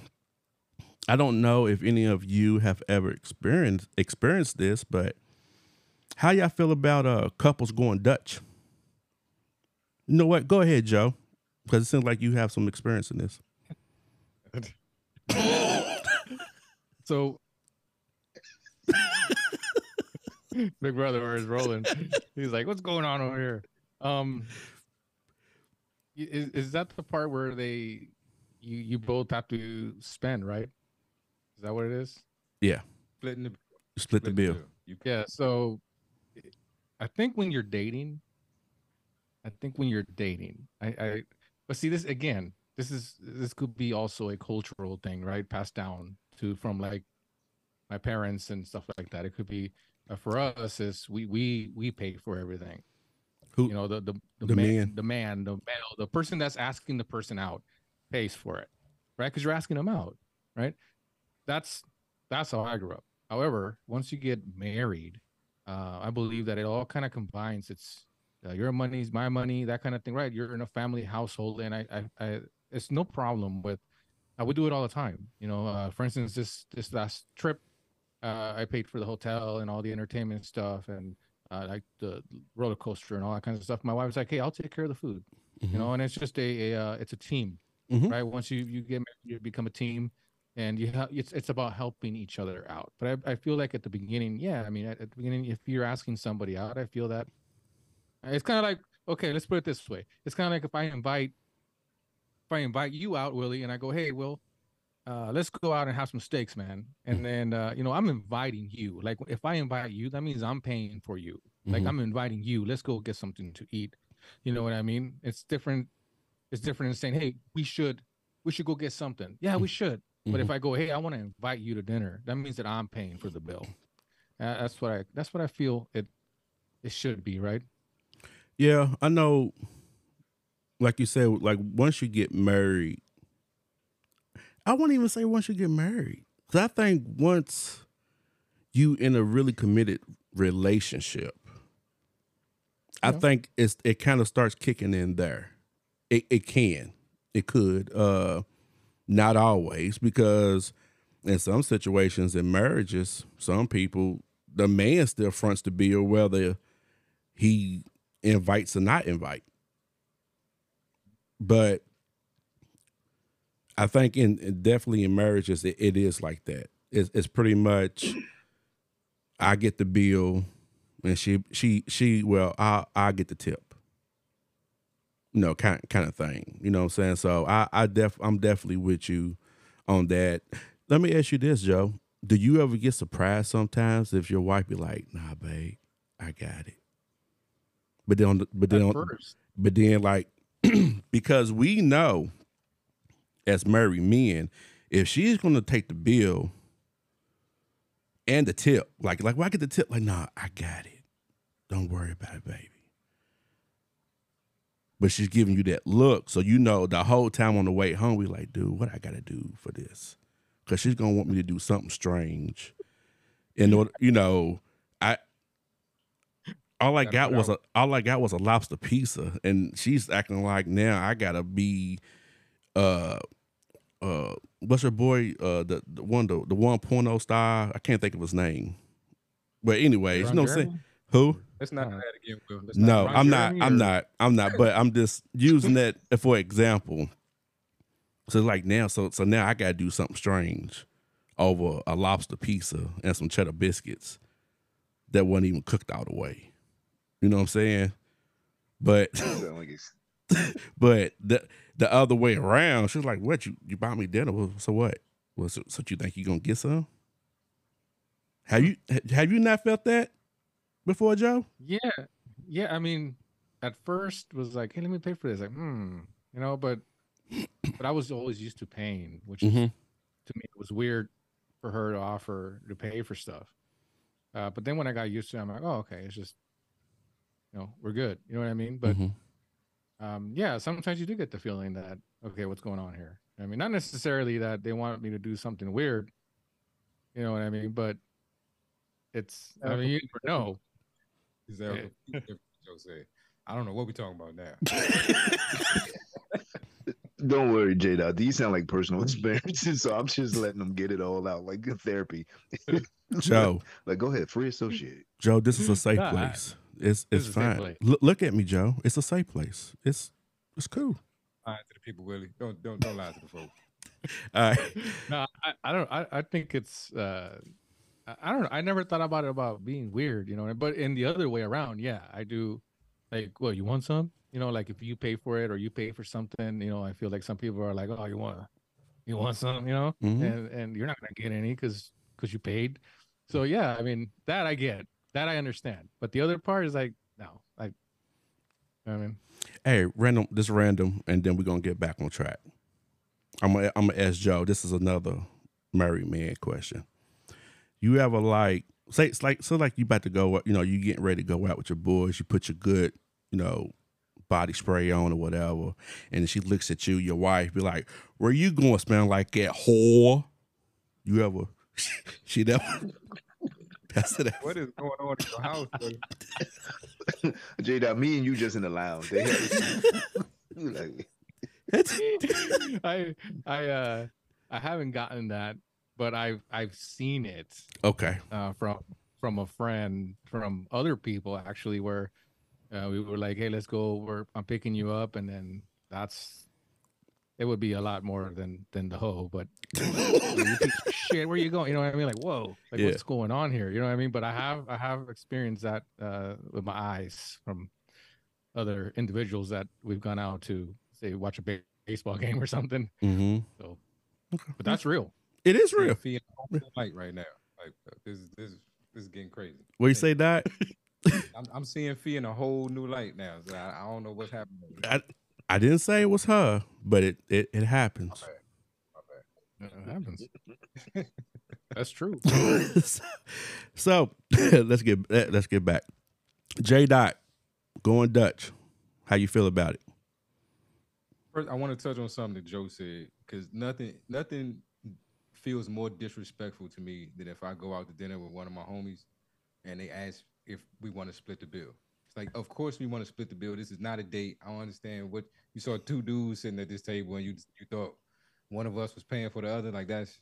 Speaker 4: I don't know if any of you have ever experienced experienced this, but how y'all feel about uh couples going Dutch? You know what? Go ahead, Joe, because it seems like you have some experience in this.
Speaker 7: So, Big Brother is rolling. He's like, "What's going on over here?" Um, is is that the part where they, you you both have to spend, right? Is that what it is?
Speaker 4: Yeah,
Speaker 6: Splitting the,
Speaker 4: split the bill.
Speaker 6: You
Speaker 7: Yeah. So, I think when you're dating, I think when you're dating, I, I, but see this again. This is this could be also a cultural thing, right? Passed down to from like my parents and stuff like that. It could be uh, for us is we we we pay for everything.
Speaker 4: Who-
Speaker 7: you know the the the,
Speaker 4: the
Speaker 7: man,
Speaker 4: man.
Speaker 7: the man the male the person that's asking the person out pays for it, right? Because you're asking them out, right? That's that's how I grew up. However, once you get married, uh, I believe that it all kind of combines. It's uh, your money's my money, that kind of thing, right? You're in a family household, and I, I, I it's no problem with. I would do it all the time. You know, uh, for instance, this this last trip, uh, I paid for the hotel and all the entertainment stuff, and uh, like the roller coaster and all that kind of stuff. My wife was like, "Hey, I'll take care of the food," you know, and it's just a, a uh, it's a team,
Speaker 4: Mhm.
Speaker 7: right? Once you you get married, you become a team, and you ha- it's it's about helping each other out. But I, I feel like at the beginning, yeah, I mean, at, at the beginning, if you're asking somebody out, I feel that it's kind of like okay, let's put it this way: it's kind of like if I invite if I invite you out, Willie, and I go, "Hey, Will, uh, let's go out and have some steaks, man," and then uh, you know I'm inviting you. Like if I invite you, that means I'm paying for you. Like
Speaker 4: Mhm.
Speaker 7: I'm inviting you. Let's go get something to eat. You know what I mean? It's different. It's different than saying, "Hey, we should, we should go get something." Yeah, we should. But if I go, "Hey, I want to invite you to dinner," that means that I'm paying for the bill. Uh, that's what I. That's what I feel it. It should be right.
Speaker 4: Yeah, I know. Like you said, like once you get married, I won't even say once you get married, because I think once you in a really committed relationship, I think it's it kind of starts kicking in there. It it can, it could, uh, not always, because in some situations in marriages, some people the man still fronts the bill whether he invites or not invite. But I think in, in- definitely in marriages it, it is like that. It's, it's pretty much I get the bill and she she she well I I get the tip. You know, kind kind of thing. You know what I'm saying? So I I def I'm definitely with you on that. Let me ask you this, Joe. Do you ever get surprised sometimes if your wife be like, "Nah, babe, I got it," but then, but then, but then, like, because we know as married men, if she's to take the bill and the tip, like, like, why I get the tip? Like, nah, I got it. Don't worry about it, baby. But she's giving you that look, so you know the whole time on the way home, we like, dude, what I got to do for this? Because she's gonna want me to do something strange. In order, you know, I all I
Speaker 6: Gotta
Speaker 4: got was a all I got was a lobster pizza, and she's acting like now I gotta be, uh, uh, what's her boy, uh, the the one the, the one porno star. I can't think of his name, but anyways, you know what I'm saying? Who?
Speaker 6: Let's not do
Speaker 7: Uh,
Speaker 6: that again, Will. Let's not
Speaker 4: No,
Speaker 6: do.
Speaker 4: I'm not.
Speaker 7: Jeremy
Speaker 4: I'm
Speaker 7: or-
Speaker 4: not. I'm not. But I'm just using that for example. So like now, so so now I gotta do something strange over a lobster pizza and some cheddar biscuits that wasn't even cooked all the way. You know what I'm saying? But
Speaker 5: Sound like it's-
Speaker 4: but the the other way around, she's like, "What you you bought me dinner? Well, so what? Well, so, so you think you gonna get some? Have you have you not felt that before, Joe?
Speaker 7: Yeah, yeah. I mean, at first was like, hey, let me pay for this. Like, hmm, you know, but but I was always used to paying, which is,
Speaker 4: Mhm.
Speaker 7: to me it was weird for her to offer to pay for stuff. Uh, but then when I got used to it, I'm like, oh, okay, it's just, you know, we're good. You know what I mean? But
Speaker 4: Mhm.
Speaker 7: Um, yeah, sometimes you do get the feeling that okay, what's going on here? I mean, not necessarily that they want me to do something weird. You know what I mean? But it's, I mean, you never know.
Speaker 6: Is that what Joe said? I don't know what we're talking about now.
Speaker 5: Don't worry, J Dot. These sound like personal experiences, so I'm just letting them get it all out, like therapy.
Speaker 4: Joe.
Speaker 5: Like, go ahead, free associate.
Speaker 4: Joe, this is a safe
Speaker 7: Nah, I-
Speaker 4: place. It's it's
Speaker 7: is a safe
Speaker 4: fine.
Speaker 7: place.
Speaker 4: Look, look at me, Joe. It's a safe place. It's it's cool.
Speaker 6: Lie to the people, Willie. Don't don't don't lie to the folks.
Speaker 4: All right.
Speaker 7: no, I, I don't. I, I think it's. uh I, I don't know. I never thought about it about being weird, you know. But in the other way around, yeah, I do. Like, well, you want some? You know, like if you pay for it or you pay for something, you know, I feel like some people are like, oh, you want, you want some, you know,
Speaker 4: Mhm.
Speaker 7: and and you're not gonna get any because because you paid. So yeah, I mean that I get, that I understand. But the other part is like, no, like, I mean,
Speaker 4: Hey, random. This random, and then we're gonna get back on track. I'm gonna I'm gonna ask Joe. This is another married man question. You ever like say it's like so like you about to go you know you getting ready to go out with your boys. You put your good you know body spray on or whatever, and she looks at you, your wife, be like, "Where you going? Smelling like that whore?" You ever she never. That's it.
Speaker 6: What is going on in your house? bro?
Speaker 5: J Dot, me and you just in the lounge. They you like,
Speaker 7: I I uh I haven't gotten that, but I've I've seen it
Speaker 4: Okay.
Speaker 7: uh, from from a friend from other people actually where uh, we were like, hey, let's go. We're I'm picking you up, and then that's it would be a lot more than than the hoe, but you think, shit, where you going? You know what I mean? Like, whoa, like
Speaker 4: Yeah.
Speaker 7: what's going on here? You know what I mean? But I have I have experienced that uh, with my eyes from other individuals that we've gone out to say watch a ba- baseball game or something.
Speaker 4: Mm-hmm.
Speaker 7: So, but that's real.
Speaker 4: It is real.
Speaker 6: Fee a whole new light right now. Like uh, this, this, this is getting crazy.
Speaker 4: What you say, Dot?
Speaker 6: I'm, I'm seeing Fee in a whole new light now. So I, I don't know what's happening.
Speaker 4: I, I didn't say it was her, but it it, it happens.
Speaker 7: It happens. that's true.
Speaker 4: so let's get let's get back. J Dot going Dutch. How you feel about it?
Speaker 6: First, I want to touch on something that Joe said because nothing, nothing feels more disrespectful to me than if I go out to dinner with one of my homies and they ask if we want to split the bill. Like, of course we want to split the bill. This is not a date. I understand what you saw two dudes sitting at this table and you you thought one of us was paying for the other. Like that's.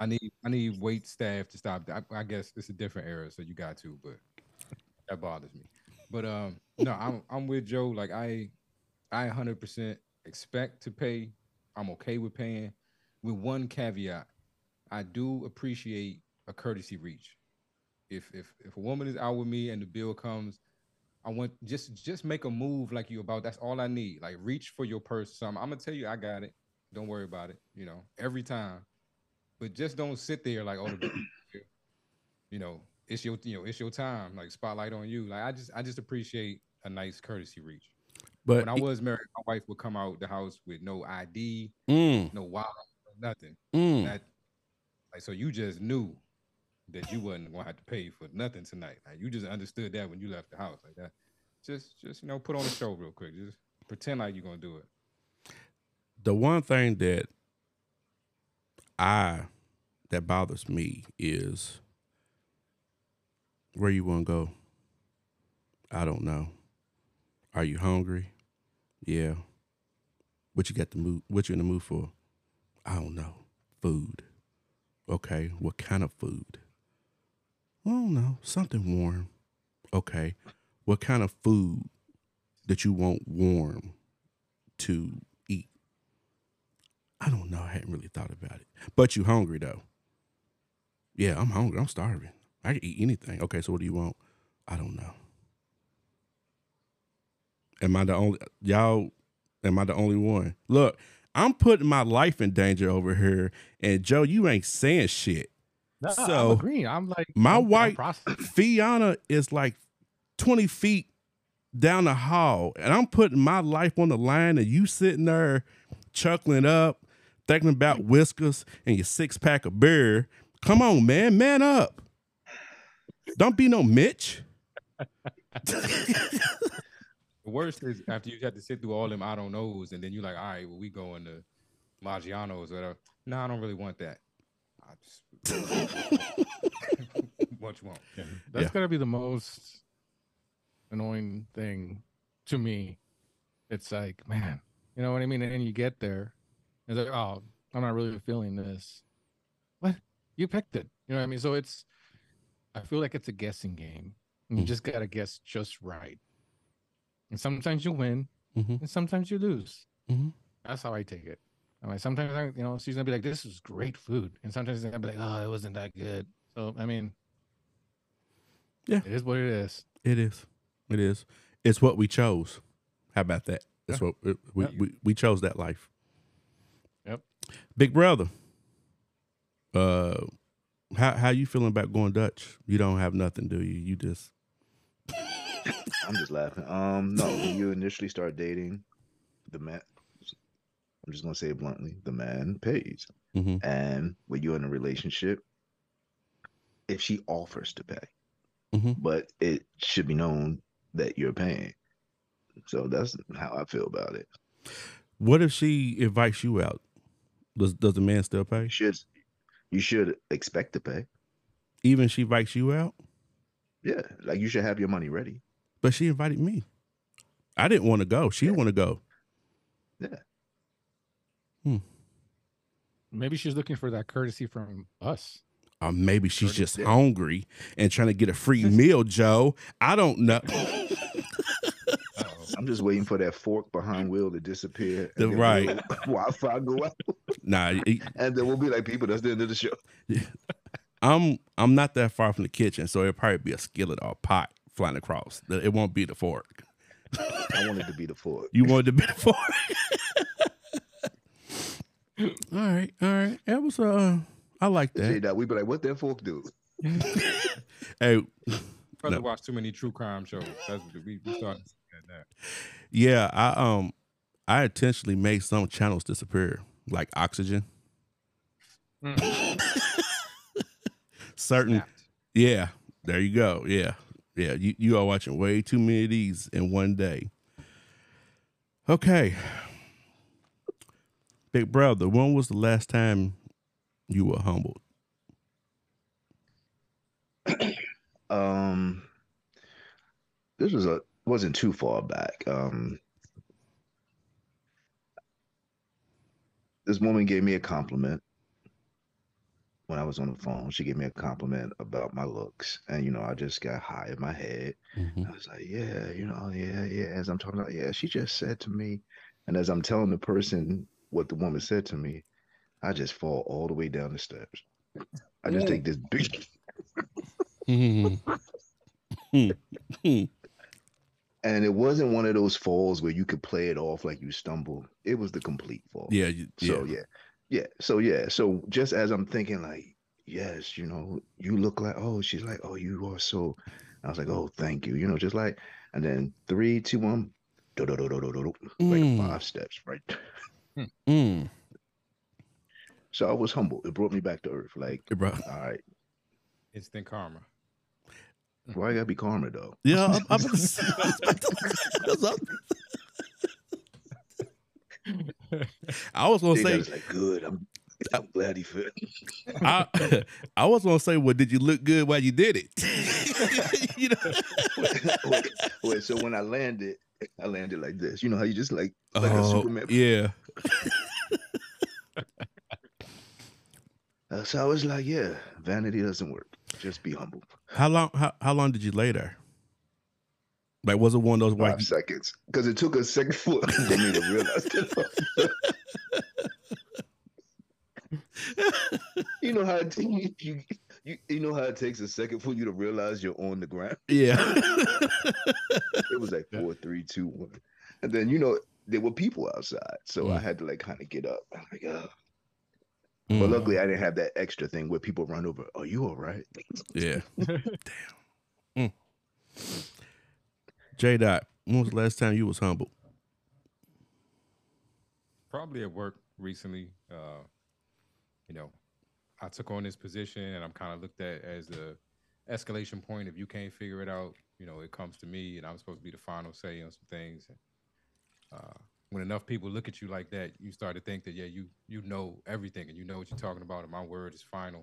Speaker 6: I need I need wait staff to stop. that. I, I guess it's a different era, so you got to, but that bothers me. But um, no, I'm I'm with Joe. Like I I 100% expect to pay. I'm okay with paying, with one caveat. I do appreciate a courtesy reach. If if if a woman is out with me and the bill comes, I want just just make a move like you about. That's all I need. Like reach for your purse. Some I'm gonna tell you I got it. Don't worry about it. You know every time, but just don't sit there like oh, the you know it's your you know it's your time. Like spotlight on you. Like I just I just appreciate a nice courtesy reach
Speaker 4: But
Speaker 6: when I was married, my wife would come out the house with no ID,
Speaker 4: mm,
Speaker 6: no wallet, nothing.
Speaker 4: mm,
Speaker 6: That like so you just knew that you wasn't gonna have to pay for nothing tonight. Like you just understood that when you left the house like that. Just just you know put on a show real quick. Just pretend like you're gonna do it.
Speaker 4: the one thing that I that bothers me is where you want to go. I don't know. Are you hungry? Yeah. What you got the mood? What you in the mood for? I don't know. Food. Okay. What kind of food? Don't know. Something warm. Okay. What kind of food that you want warm to eat? I don't know. I hadn't really thought about it. But you hungry though? Yeah, I'm hungry. I'm starving. I can eat anything. Okay, so what do you want? I don't know. Am I the only y'all? Am I the only one? Look, I'm putting my life in danger over here, and Joe, you ain't saying shit.
Speaker 7: No,
Speaker 4: So,
Speaker 7: I'm agreeing. I'm like
Speaker 4: my
Speaker 7: I'm- I'm
Speaker 4: wife- Fiona is like 20 feet down the hall, and I'm putting my life on the line, and you sitting there chuckling up, thinking about whiskers and your six pack of beer. Come on, man, man up. Don't be no Mitch.
Speaker 6: The worst is after you have to sit through all them I don't knows, and then you're like, all right, well, we going to Maggiano's or whatever. No, I don't really want that. I just what you want.
Speaker 7: That's
Speaker 4: Yeah.
Speaker 7: gotta be the most annoying thing to me. It's like, man, you know what I mean? And you get there, and it's like, oh, I'm not really feeling this. What? You picked it. You know what I mean? So it's, I feel like it's a guessing game. And you just gotta guess just right. And sometimes you win,
Speaker 4: Mhm.
Speaker 7: and sometimes you lose.
Speaker 4: Mhm.
Speaker 7: That's how I take it. I'm like, sometimes I, you know, she's gonna be like, "This is great food," and sometimes I'm gonna be like, "Oh, it wasn't that good." So I mean,
Speaker 4: Yeah.
Speaker 7: it is what it is.
Speaker 4: It is. It is. It's what we chose. How about that? That's what it, we,
Speaker 7: Yeah.
Speaker 4: we we chose that life.
Speaker 7: Yep.
Speaker 4: Big brother. Uh, how how you feeling about going Dutch? You don't have nothing, do you? You just
Speaker 5: I'm just laughing. Um, no, when you initially start dating, the man, I'm just gonna say it bluntly, the man pays.
Speaker 4: Mhm.
Speaker 5: And when you're in a relationship, if she offers to pay,
Speaker 4: Mhm.
Speaker 5: but it should be known that you're paying. So that's how I feel about it.
Speaker 4: What if she invites you out? Does does the man still pay?
Speaker 5: You should, You should expect to pay.
Speaker 4: Even she invites you out,
Speaker 5: Yeah, like you should have your money ready.
Speaker 4: but she invited me. I didn't want to go. She didn't want to go.
Speaker 5: Yeah. Hmm.
Speaker 7: Maybe she's looking for that courtesy from us.
Speaker 4: Or maybe she's
Speaker 5: Dirty
Speaker 4: just hungry and trying to get a free meal, Joe. I don't know.
Speaker 5: I'm just waiting for that fork behind Will to disappear.
Speaker 4: The-
Speaker 5: then
Speaker 4: right.
Speaker 5: Will- Wi-Fi go out,
Speaker 4: nah, it-
Speaker 5: and then we'll be like, people, that's the end of the show.
Speaker 4: I'm I'm not that far from the kitchen, so it'll probably be a skillet or a pot flying across. It won't be the fork.
Speaker 5: I wanted to be the fork.
Speaker 4: You wanted to be the fork. All right, all right. That was uh, I like
Speaker 5: Say
Speaker 4: that.
Speaker 5: that we'd be like, what that fork do?
Speaker 4: Hey,
Speaker 6: Brother
Speaker 4: No.
Speaker 6: watch too many true crime shows. That's what we, we started that.
Speaker 4: yeah, I um, I intentionally made some channels disappear, like oxygen. Certain,
Speaker 6: Snapped.
Speaker 4: yeah. There you go. Yeah, yeah. You you are watching way too many of these in one day. Okay, big brother. When was the last time you were humbled?
Speaker 5: Um, this was a wasn't too far back. Um, this woman gave me a compliment when I was on the phone. She gave me a compliment about my looks, and you know, I just got high in my head.
Speaker 4: Mhm.
Speaker 5: I was like, yeah, you know, yeah, yeah. As I'm talking about, yeah, she just said to me, and as I'm telling the person what the woman said to me, I just fall all the way down the steps. I just take this big, and it wasn't one of those falls where you could play it off like you stumbled. It was the complete fall.
Speaker 4: yeah, you-
Speaker 5: So
Speaker 4: yeah.
Speaker 5: yeah, yeah. So yeah. So just as I'm thinking, like, yes, you know, you look like. Oh, she's like, oh, you are so. I was like, oh, thank you. You know, just like, and then three, two, one, do do do do do do, like
Speaker 4: Mm.
Speaker 5: five steps, right.
Speaker 4: Mm.
Speaker 5: So I was humble. It brought me back to earth. Like,
Speaker 4: Hey, bro.
Speaker 5: all right,
Speaker 6: Instant karma.
Speaker 5: why I gotta be karma though?
Speaker 4: Yeah, I'm, I'm gonna say- I was about to- I was- I was gonna say,
Speaker 5: was like, good. I'm, I'm glad he fit.
Speaker 4: I, I was gonna say, well, did you look good while you did it? you know?
Speaker 5: wait, wait, so when I landed, I landed like this. You know how you just like like a
Speaker 4: Oh,
Speaker 5: Superman.
Speaker 4: yeah.
Speaker 5: Uh, so I was like, yeah, vanity doesn't work. Just be humble.
Speaker 4: How long? How, how long did you lay there? Like, was it one of those
Speaker 5: Five
Speaker 4: like?
Speaker 5: seconds, because it took a second for me to realize. That. you know how you, you you you know how it takes a second for you to realize you're on the ground.
Speaker 4: Yeah.
Speaker 5: It was like four, three, two, one, and then you know there were people outside, so I
Speaker 4: Mm.
Speaker 5: had to like kind of get up. I'm like, oh.
Speaker 4: Mm,
Speaker 5: But luckily, I didn't have that extra thing where people run over. Are you all right?
Speaker 4: yeah. Damn. Mm. J Dot, when was the last time you was humbled?
Speaker 6: Probably at work recently. Uh, you know, I took on this position and I'm kind of looked at as the escalation point. If you can't figure it out, you know, it comes to me and I'm supposed to be the final say on some things. Uh, when enough people look at you like that, you start to think that yeah, you you know everything and you know what you're talking about, and my word is final.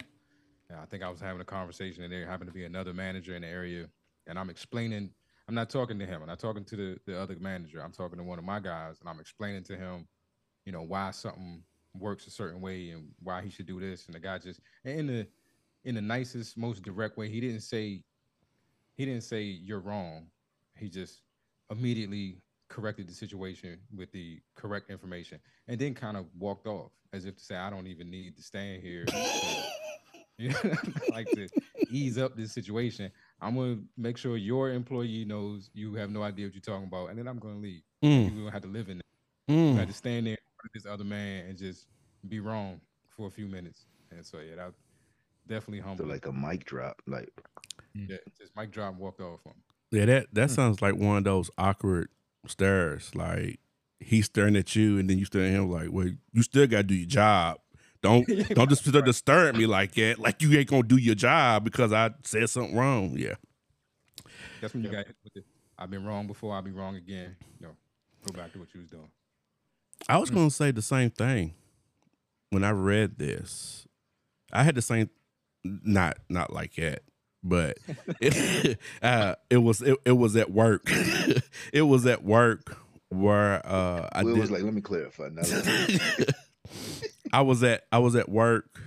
Speaker 6: And I think I was having a conversation, and there happened to be another manager in the area, and I'm explaining. I'm not talking to him. I'm not talking to the, the other manager. I'm talking to one of my guys, and I'm explaining to him, you know, why something works a certain way and why he should do this. And the guy just in the in the nicest, most direct way. He didn't say he didn't say you're wrong. He just immediately corrected the situation with the correct information and then kind of walked off as if to say, I don't even need to stand here. you know, like to ease up this situation. I'm gonna make sure your employee knows you have no idea what you're talking about, and then I'm gonna leave.
Speaker 4: Mm,
Speaker 6: You don't have to live in it. You
Speaker 4: mm.
Speaker 6: had to stand there this other man and just be wrong for a few minutes. And so yeah, that definitely
Speaker 5: So like a mic drop, like
Speaker 6: yeah, just mic drop and walked off on.
Speaker 4: Yeah, that
Speaker 5: Hmm.
Speaker 4: that sounds like one of those awkward stares. Like he's staring at you, and then you stare at him. Like, well, you still got to do your job. Don't don't just start to stare at me like that. Like you ain't gonna do your job because I said something wrong. Yeah,
Speaker 6: That's when you got hit with it. I've been wrong before. I'll be wrong again. No, go back to what you was doing.
Speaker 4: I was gonna say the same thing when I read this. I had the same, not not like that, but it, uh, it was it, it was at work. it was at work where uh, I
Speaker 5: Will
Speaker 4: did.
Speaker 5: was like, let me clarify. Now,
Speaker 4: I was at I was at work,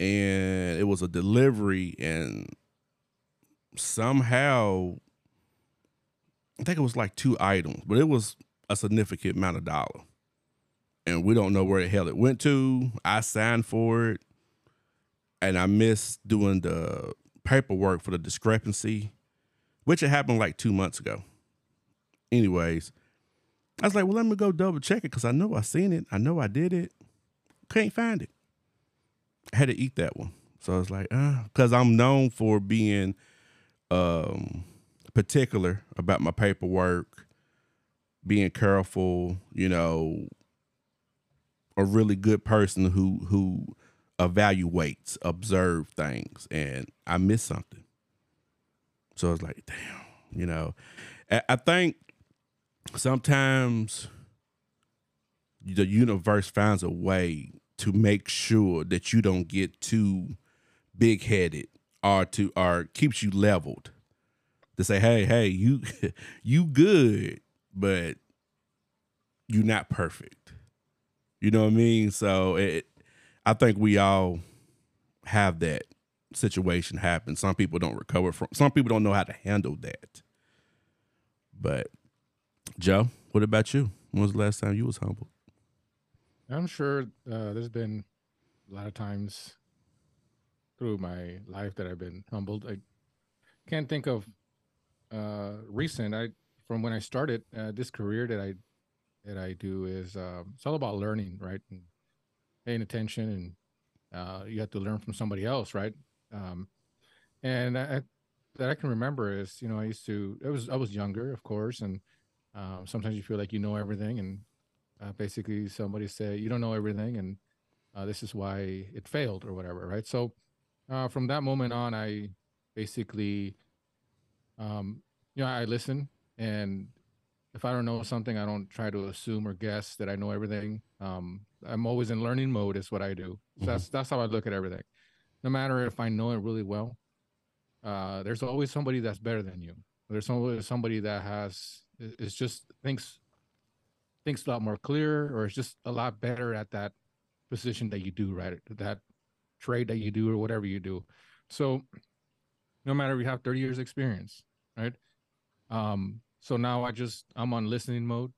Speaker 4: and it was a delivery, and somehow I think it was like two items, but it was a significant amount of dollar, and we don't know where the hell it went to. I signed for it, and I missed doing the paperwork for the discrepancy, which had happened like two months ago. Anyways, I was like, well, let me go double check it because I know I seen it. I know I did it. Can't find it. I had to eat that one. So I was like, uh, because I'm known for being um particular about my paperwork, being careful, you know, a really good person who who evaluates, observe things, and I missed something. So I was like, damn, you know. I, think sometimes the universe finds a way to make sure that you don't get too big headed or to or keeps you leveled to say hey hey you you good but you're not perfect. You know what i mean? So it i think we all have that situation happen. Some people don't recover from some people don't know how to handle that. But joe what about you? When was the last time you was humbled
Speaker 7: I'm sure uh, there's been a lot of times through my life that I've been humbled. I can't think of uh, recent. I from when I started uh, this career that I that I do is um, it's all about learning, right? And paying attention, and uh, you have to learn from somebody else, right? Um, and I, that I can remember is, you know, I used to. It was I was younger, of course, and um, sometimes you feel like you know everything, and uh, basically somebody say you don't know everything and uh, this is why it failed or whatever right so uh, from that moment on i basically um, you know i listen and if i don't know something i don't try to assume or guess that i know everything um, i'm always in learning mode is what i do so that's that's how i look at everything no matter if i know it really well uh, there's always somebody that's better than you there's always somebody that has is just thinks thinks a lot more clear or is just a lot better at that position that you do, right? That trade that you do or whatever you do. So no matter if you have 30 years experience, right? Um, so now I just I'm on listening mode.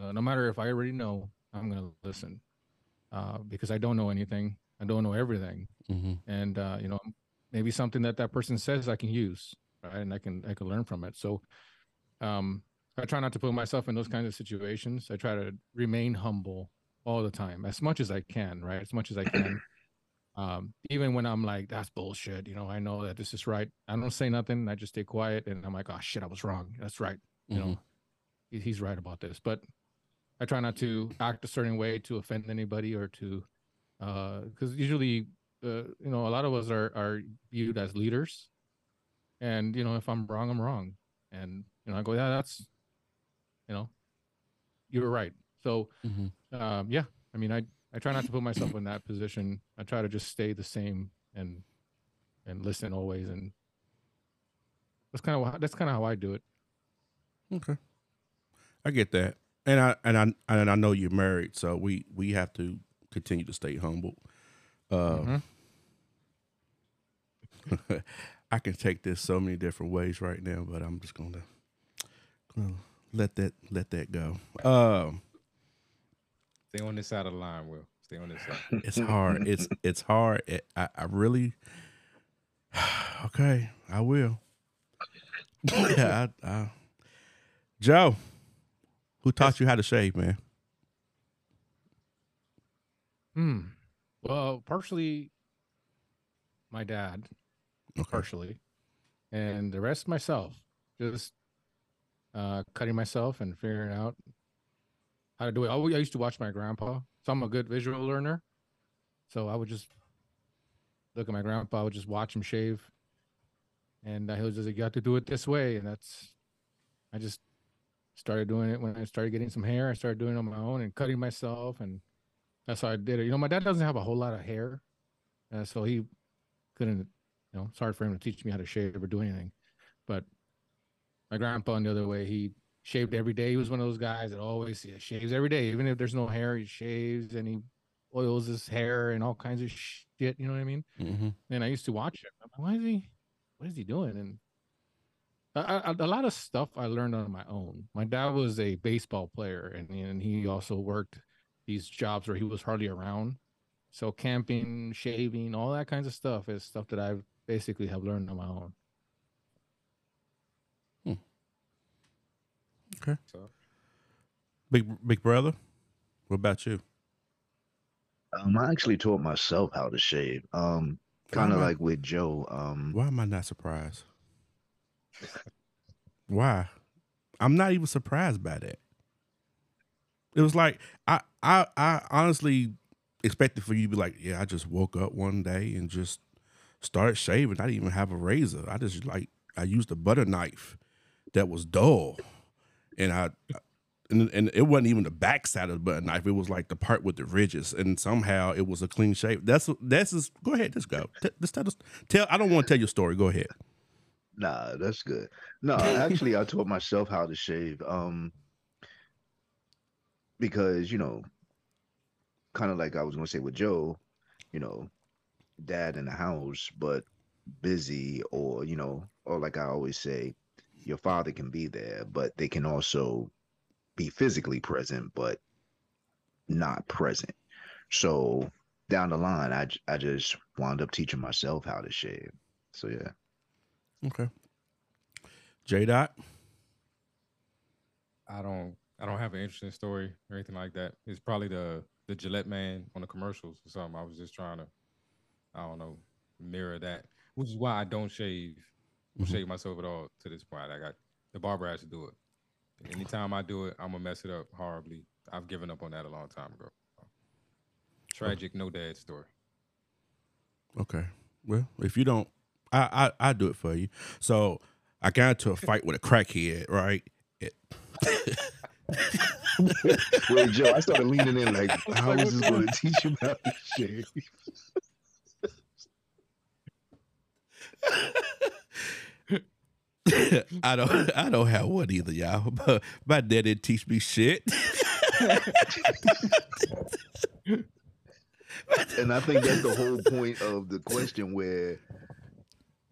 Speaker 7: Uh, no matter if I already know, I'm gonna listen. Uh, because I don't know anything. I don't know everything.
Speaker 4: mm-hmm.
Speaker 7: And uh, you know, maybe something that that person says I can use, right? And I can I can learn from it. So um I try not to put myself in those kinds of situations. I try to remain humble all the time, as much as I can, right? As much as I can. Um, even when I'm like, that's bullshit, you know, I know that this is right. I don't say nothing. I just stay quiet and I'm like, oh shit, I was wrong. That's right. You know, he, he's right about this. But I try not to act a certain way to offend anybody or to, because usually, uh, you know, a lot of us are are viewed as leaders, and you know, if I'm wrong, I'm wrong, and you know, I go, yeah, that's you know, you were right. So,
Speaker 4: Mhm.
Speaker 7: um, yeah, I mean, I, I try not to put myself in that position. I try to just stay the same and, and listen always. And that's kind of, that's kind of how I do it.
Speaker 4: Okay, I get that, and I and I and I know you're married, so we we have to continue to stay humble. Uh, I can take this so many different ways right now, but I'm just gonna, gonna let that let that go. Um,
Speaker 6: Stay on this side of the line, Will. Stay on this side.
Speaker 4: it's hard. It's it's hard. It, I I really. Okay, I will. yeah, I, I, Joe, who taught you how to shave, man?
Speaker 7: Hmm. Well, partially my dad,
Speaker 4: Okay.
Speaker 7: partially, and the rest myself. Just uh, cutting myself and figuring out how to do it. I, I used to watch my grandpa, so I'm a good visual learner. So I would just look at my grandpa, I would just watch him shave, and uh, he was just like, "You have to do it this way," and that's. I just started doing it when I started getting some hair. I started doing it on my own and cutting myself, and that's how I did it. You know, my dad doesn't have a whole lot of hair, uh, so he couldn't. You know, it's hard for him to teach me how to shave or do anything. But my grandpa, on the other way, he shaved every day. He was one of those guys that always yeah, shaves every day, even if there's no hair. He shaves and he oils his hair and all kinds of shit. You know what I mean?
Speaker 4: Mm-hmm.
Speaker 7: And I used to watch him. I'm like, why is he? What is he doing? And I, I, a lot of stuff I learned on my own. My dad was a baseball player, and and he also worked these jobs where he was hardly around. So camping, shaving, all that kinds of stuff is stuff that I've basically have learned on my own.
Speaker 4: Okay.
Speaker 6: So
Speaker 4: Big big brother, what about you?
Speaker 5: Um, I actually taught myself how to shave. Um, kind of
Speaker 4: Why am I-
Speaker 5: like with Joe. Um,
Speaker 4: Why am I not surprised? Why? I'm not even surprised by that. It was like I I I honestly expected for you to be like, yeah, I just woke up one day and just started shaving. I didn't even have a razor. I just like I used a butter knife that was dull, and I and, and it wasn't even the backside of the butter knife. It was like the part with the ridges, and somehow it was a clean shave. That's that's just, go ahead, just go. T- Just tell us. Tell I don't want to tell your story. Go ahead.
Speaker 5: Nah, that's good. No, actually, I taught myself how to shave. Um, because you know, kind of like I was gonna say with Joe, you know, dad in the house, but busy, or you know, or like I always say, your father can be there, but they can also be physically present, but not present. So down the line, I I just wound up teaching myself how to shave. So yeah.
Speaker 4: Okay. J Dot.
Speaker 6: I don't I don't have an interesting story or anything like that. It's probably the the Gillette man on the commercials or something. I was just trying to, I don't know, mirror that, which is why I don't shave,
Speaker 4: Mhm.
Speaker 6: shave myself at all to this point. I got the barber has to do it. Anytime I do it, I'm gonna mess it up horribly. I've given up on that a long time ago. Tragic, no dad story.
Speaker 4: Okay. Well, if you don't, I I I do it for you. So I got into a fight with a crackhead, right? It,
Speaker 5: Wait, Joe, I started leaning in like, how is this going to teach you how to shave?
Speaker 4: I don't I don't have one either, y'all. But my dad didn't teach me shit.
Speaker 5: And I think that's the whole point of the question where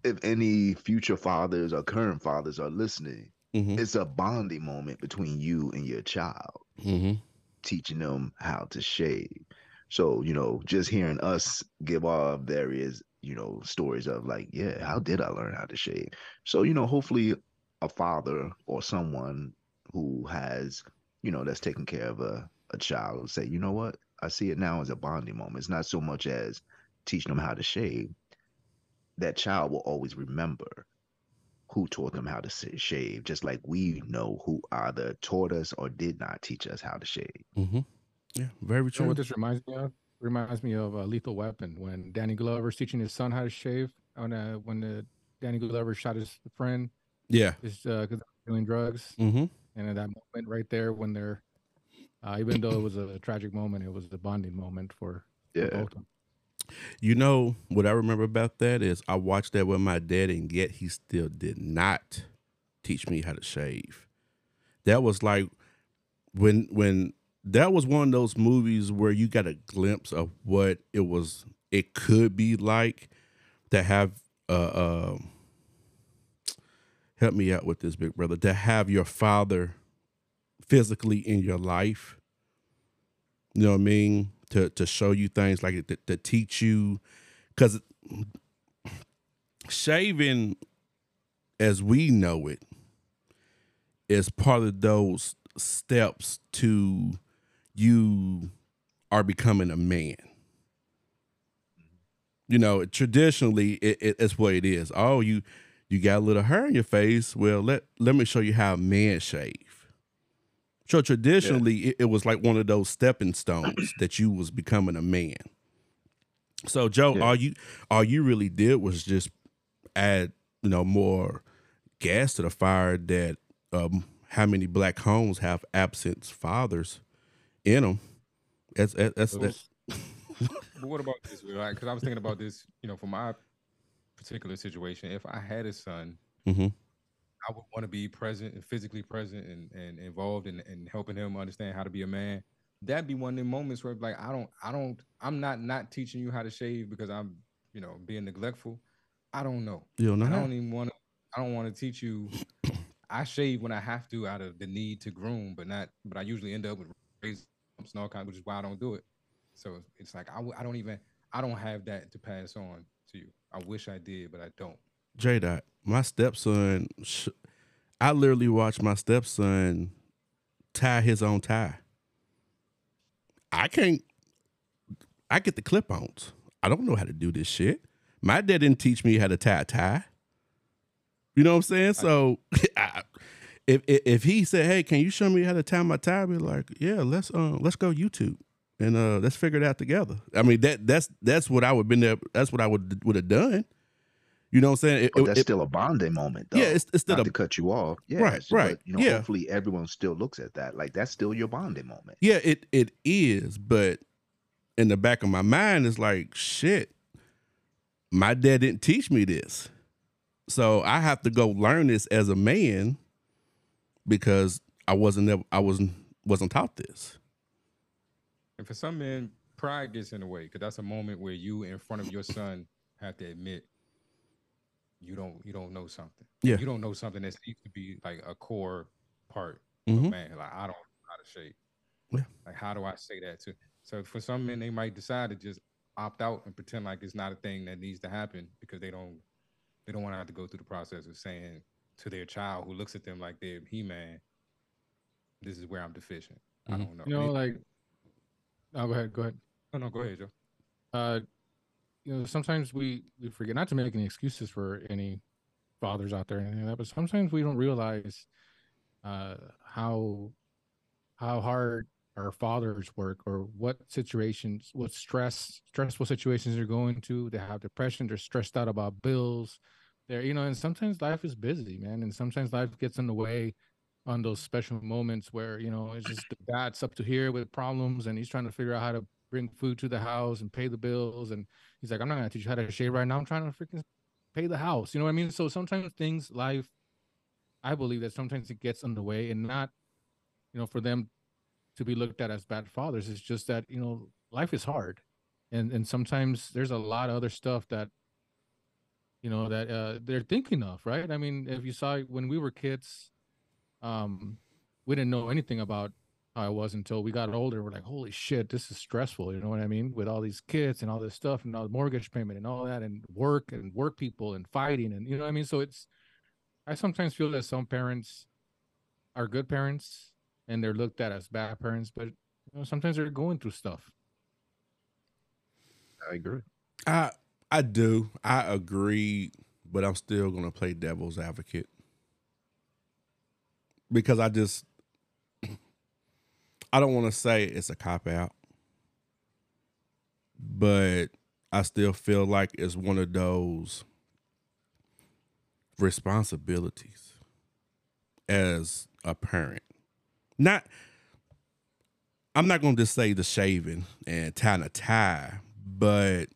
Speaker 5: if any future fathers or current fathers are listening,
Speaker 4: hmm
Speaker 5: it's a bonding moment between you and your child,
Speaker 4: hmm
Speaker 5: teaching them how to shave. So, you know, just hearing us give our various, you know, stories of like, yeah, how did I learn how to shave? So, you know, hopefully a father or someone who has, you know, that's taking care of a, a child will say, you know what? I see it now as a bonding moment. It's not so much as teaching them how to shave. That child will always remember who taught them how to shave, just like we know who either taught us or did not teach us how to shave.
Speaker 4: hmm Yeah, very
Speaker 7: You know
Speaker 4: true.
Speaker 7: what this reminds me of? Reminds me of uh, Lethal Weapon when Danny Glover's teaching his son how to shave. On uh, when the Danny Glover shot his friend,
Speaker 4: Yeah.
Speaker 7: is because they were doing drugs,
Speaker 4: hmm
Speaker 7: and at that moment right there when they're, uh, even though it was a tragic moment, it was a bonding moment for, for
Speaker 5: Yeah.
Speaker 7: both of them.
Speaker 4: You know what I remember about that is I watched that with my dad, and yet he still did not teach me how to shave. That was like when when that was one of those movies where you got a glimpse of what it was it could be like to have uh um help me out with this big brother to have your father physically in your life you know what i mean to to show you things like to, to teach you. Because shaving as we know it is part of those steps to you are becoming a man. You know traditionally it, it, it's what it is. Oh you you got a little hair in your face. Well let let me show you how a man shave so traditionally it, it was like one of those stepping stones that you was becoming a man. So joe
Speaker 5: Yeah.
Speaker 4: all you all you really did was just add you know more gas to the fire that um how many black homes have absent fathers in them that's that's, that's,
Speaker 6: It but what about this? Like, because I was thinking about this, you know, for my particular situation, if I had a son,
Speaker 4: hmm
Speaker 6: I would want to be present and physically present and, and involved in, in helping him understand how to be a man. That'd be one of the moments where like I don't I don't I'm not not teaching you how to shave because I'm you know being neglectful. I don't know.
Speaker 4: You don't know
Speaker 6: I
Speaker 4: how?
Speaker 6: don't even want to. I don't want to teach you. I shave when I have to out of the need to groom, but not. But I usually end up with razor bumps and all kinds, which is why I don't do it. So it's like I, w- I don't even I don't have that to pass on to you. I wish I did, but I don't.
Speaker 4: J Dot, my stepson, I literally watched my stepson tie his own tie. I can't, I get the clip ons. I don't know how to do this shit. My dad didn't teach me how to tie a tie. You know what I'm saying? So I, if, if if he said, "Hey, can you show me how to tie my tie?" I'd be like, "Yeah, let's uh let's go YouTube and uh let's figure it out together." I mean that that's that's what I would been there. That's what I would would have done. You know what I'm saying? It-
Speaker 5: oh,
Speaker 4: But
Speaker 5: that's
Speaker 4: it-
Speaker 5: still a bonding moment, though.
Speaker 4: yeah, it's, it's still
Speaker 5: not
Speaker 4: a
Speaker 5: to cut you off. Yes,
Speaker 4: Right, right,
Speaker 5: But, you know,
Speaker 4: yeah.
Speaker 5: hopefully everyone still looks at that. Like that's still your bonding moment.
Speaker 4: Yeah, it it is, but in the back of my mind it's like, shit. My dad didn't teach me this. So I have to go learn this as a man because I wasn't never, I wasn't wasn't taught this.
Speaker 6: And for some men, pride gets in the way because that's a moment where you, in front of your son, have to admit you don't you don't know something.
Speaker 4: Yeah.
Speaker 6: you don't know something that needs to be like a core part
Speaker 4: Mhm.
Speaker 6: of man. Like I don't know how to shape.
Speaker 4: Yeah.
Speaker 6: Like how do I say that to? So for some men, they might decide to just opt out and pretend like it's not a thing that needs to happen because they don't they don't want to have to go through the process of saying to their child who looks at them like they're he man, this is where I'm deficient. I
Speaker 4: Mhm.
Speaker 6: don't know.
Speaker 7: You know,
Speaker 6: Any-
Speaker 7: like, oh, go ahead, go ahead.
Speaker 6: no, no, go ahead, Joe.
Speaker 7: uh you know sometimes we we forget not to make any excuses for any fathers out there anything like that but sometimes we don't realize uh how how hard our fathers work or what situations what stress stressful situations they're going to. They have depression they're stressed out about bills. They're you know and sometimes life is busy man and sometimes life gets in the way on those special moments where you know it's just the dad's up to here with problems and he's trying to figure out how to bring food to the house and pay the bills and he's like i'm not to teach you how to shave right now. I'm trying to freaking pay the house. You know what i mean? So sometimes things life i believe that sometimes it gets in the way and not you know for them to be looked at as bad fathers. It's just that you know life is hard. And and sometimes there's a lot of other stuff that you know that uh they're thinking of right? I mean if you saw when we were kids um we didn't know anything about how it was until we got older. We're like, holy shit, this is stressful. You know what I mean? With all these kids and all this stuff and all the mortgage payment and all that and work and work people and fighting and you know what I mean? So it's I sometimes feel that some parents are good parents and they're looked at as bad parents, but you know, sometimes they're going through stuff.
Speaker 5: I agree.
Speaker 4: I I do. I agree, but I'm still gonna play devil's advocate. Because I just I don't want to say it's a cop out. But I still feel like it's one of those responsibilities as a parent. Not I'm not going to just say the shaving and tying a tie, but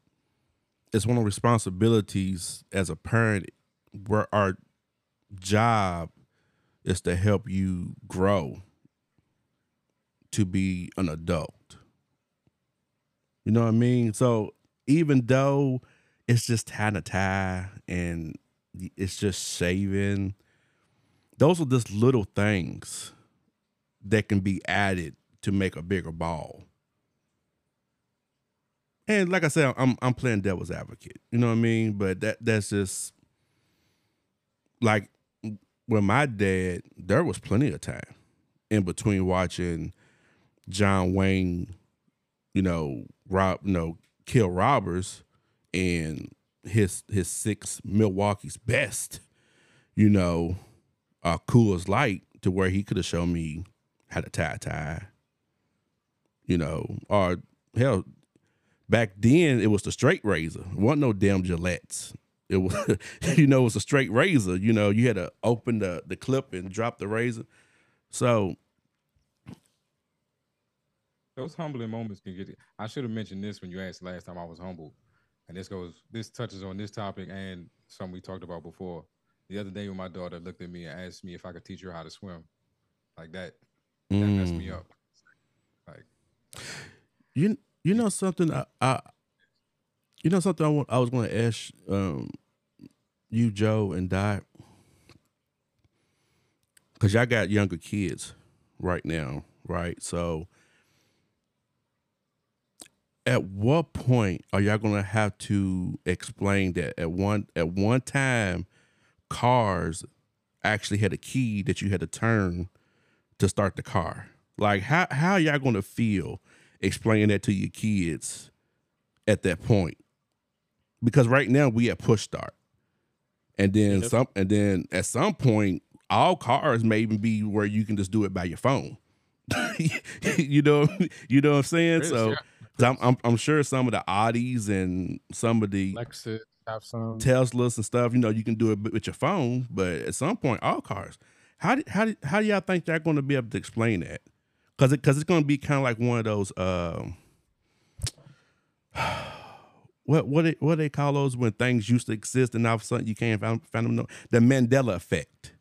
Speaker 4: it's one of the responsibilities as a parent where our job is to help you grow to be an adult. You know what I mean? So even though it's just tying a tie and it's just shaving, those are just little things that can be added to make a bigger ball. And like I said, I'm I'm playing devil's advocate. You know what I mean? But that that's just like with my dad, there was plenty of time in between watching John Wayne, you know, rob, you know, kill robbers and his his six Milwaukee's best, you know, uh Coors Light to where he could have shown me how to tie tie. You know, or hell, back then it was the straight razor. It wasn't no damn Gillettes. It was, you know, it was a straight razor. You know, you had to open the the clip and drop the razor. So
Speaker 6: those humbling moments can get. I should have mentioned this when you asked last time I was humble, and this goes. This touches on this topic and something we talked about before. The other day when my daughter looked at me and asked me if I could teach her how to swim, like that, that messed me
Speaker 4: Mm.
Speaker 6: up. Like
Speaker 4: You you know something I, I you know something I want I was going to ask um you Joe and Dot cuz y'all got younger kids right now, right? So at what point are y'all to have to explain that at one at one time cars actually had a key that you had to turn to start the car? Like how how y'all to feel explaining that to your kids at that point because right now we at push start and then
Speaker 7: Yep.
Speaker 4: some and then at some point all cars may even be where you can just do it by your phone you know you know what i'm saying so
Speaker 7: yeah.
Speaker 4: I'm, I'm i'm sure some of the audis and some of the
Speaker 7: Lexus have some.
Speaker 4: teslas and stuff you know you can do it with your phone but at some point all cars how do, how do, how do y'all think they're going to be able to explain that because it, cause it's going to be kind of like one of those um what what they, what they call those when things used to exist and all of a sudden you can't find, find them no, the Mandela effect.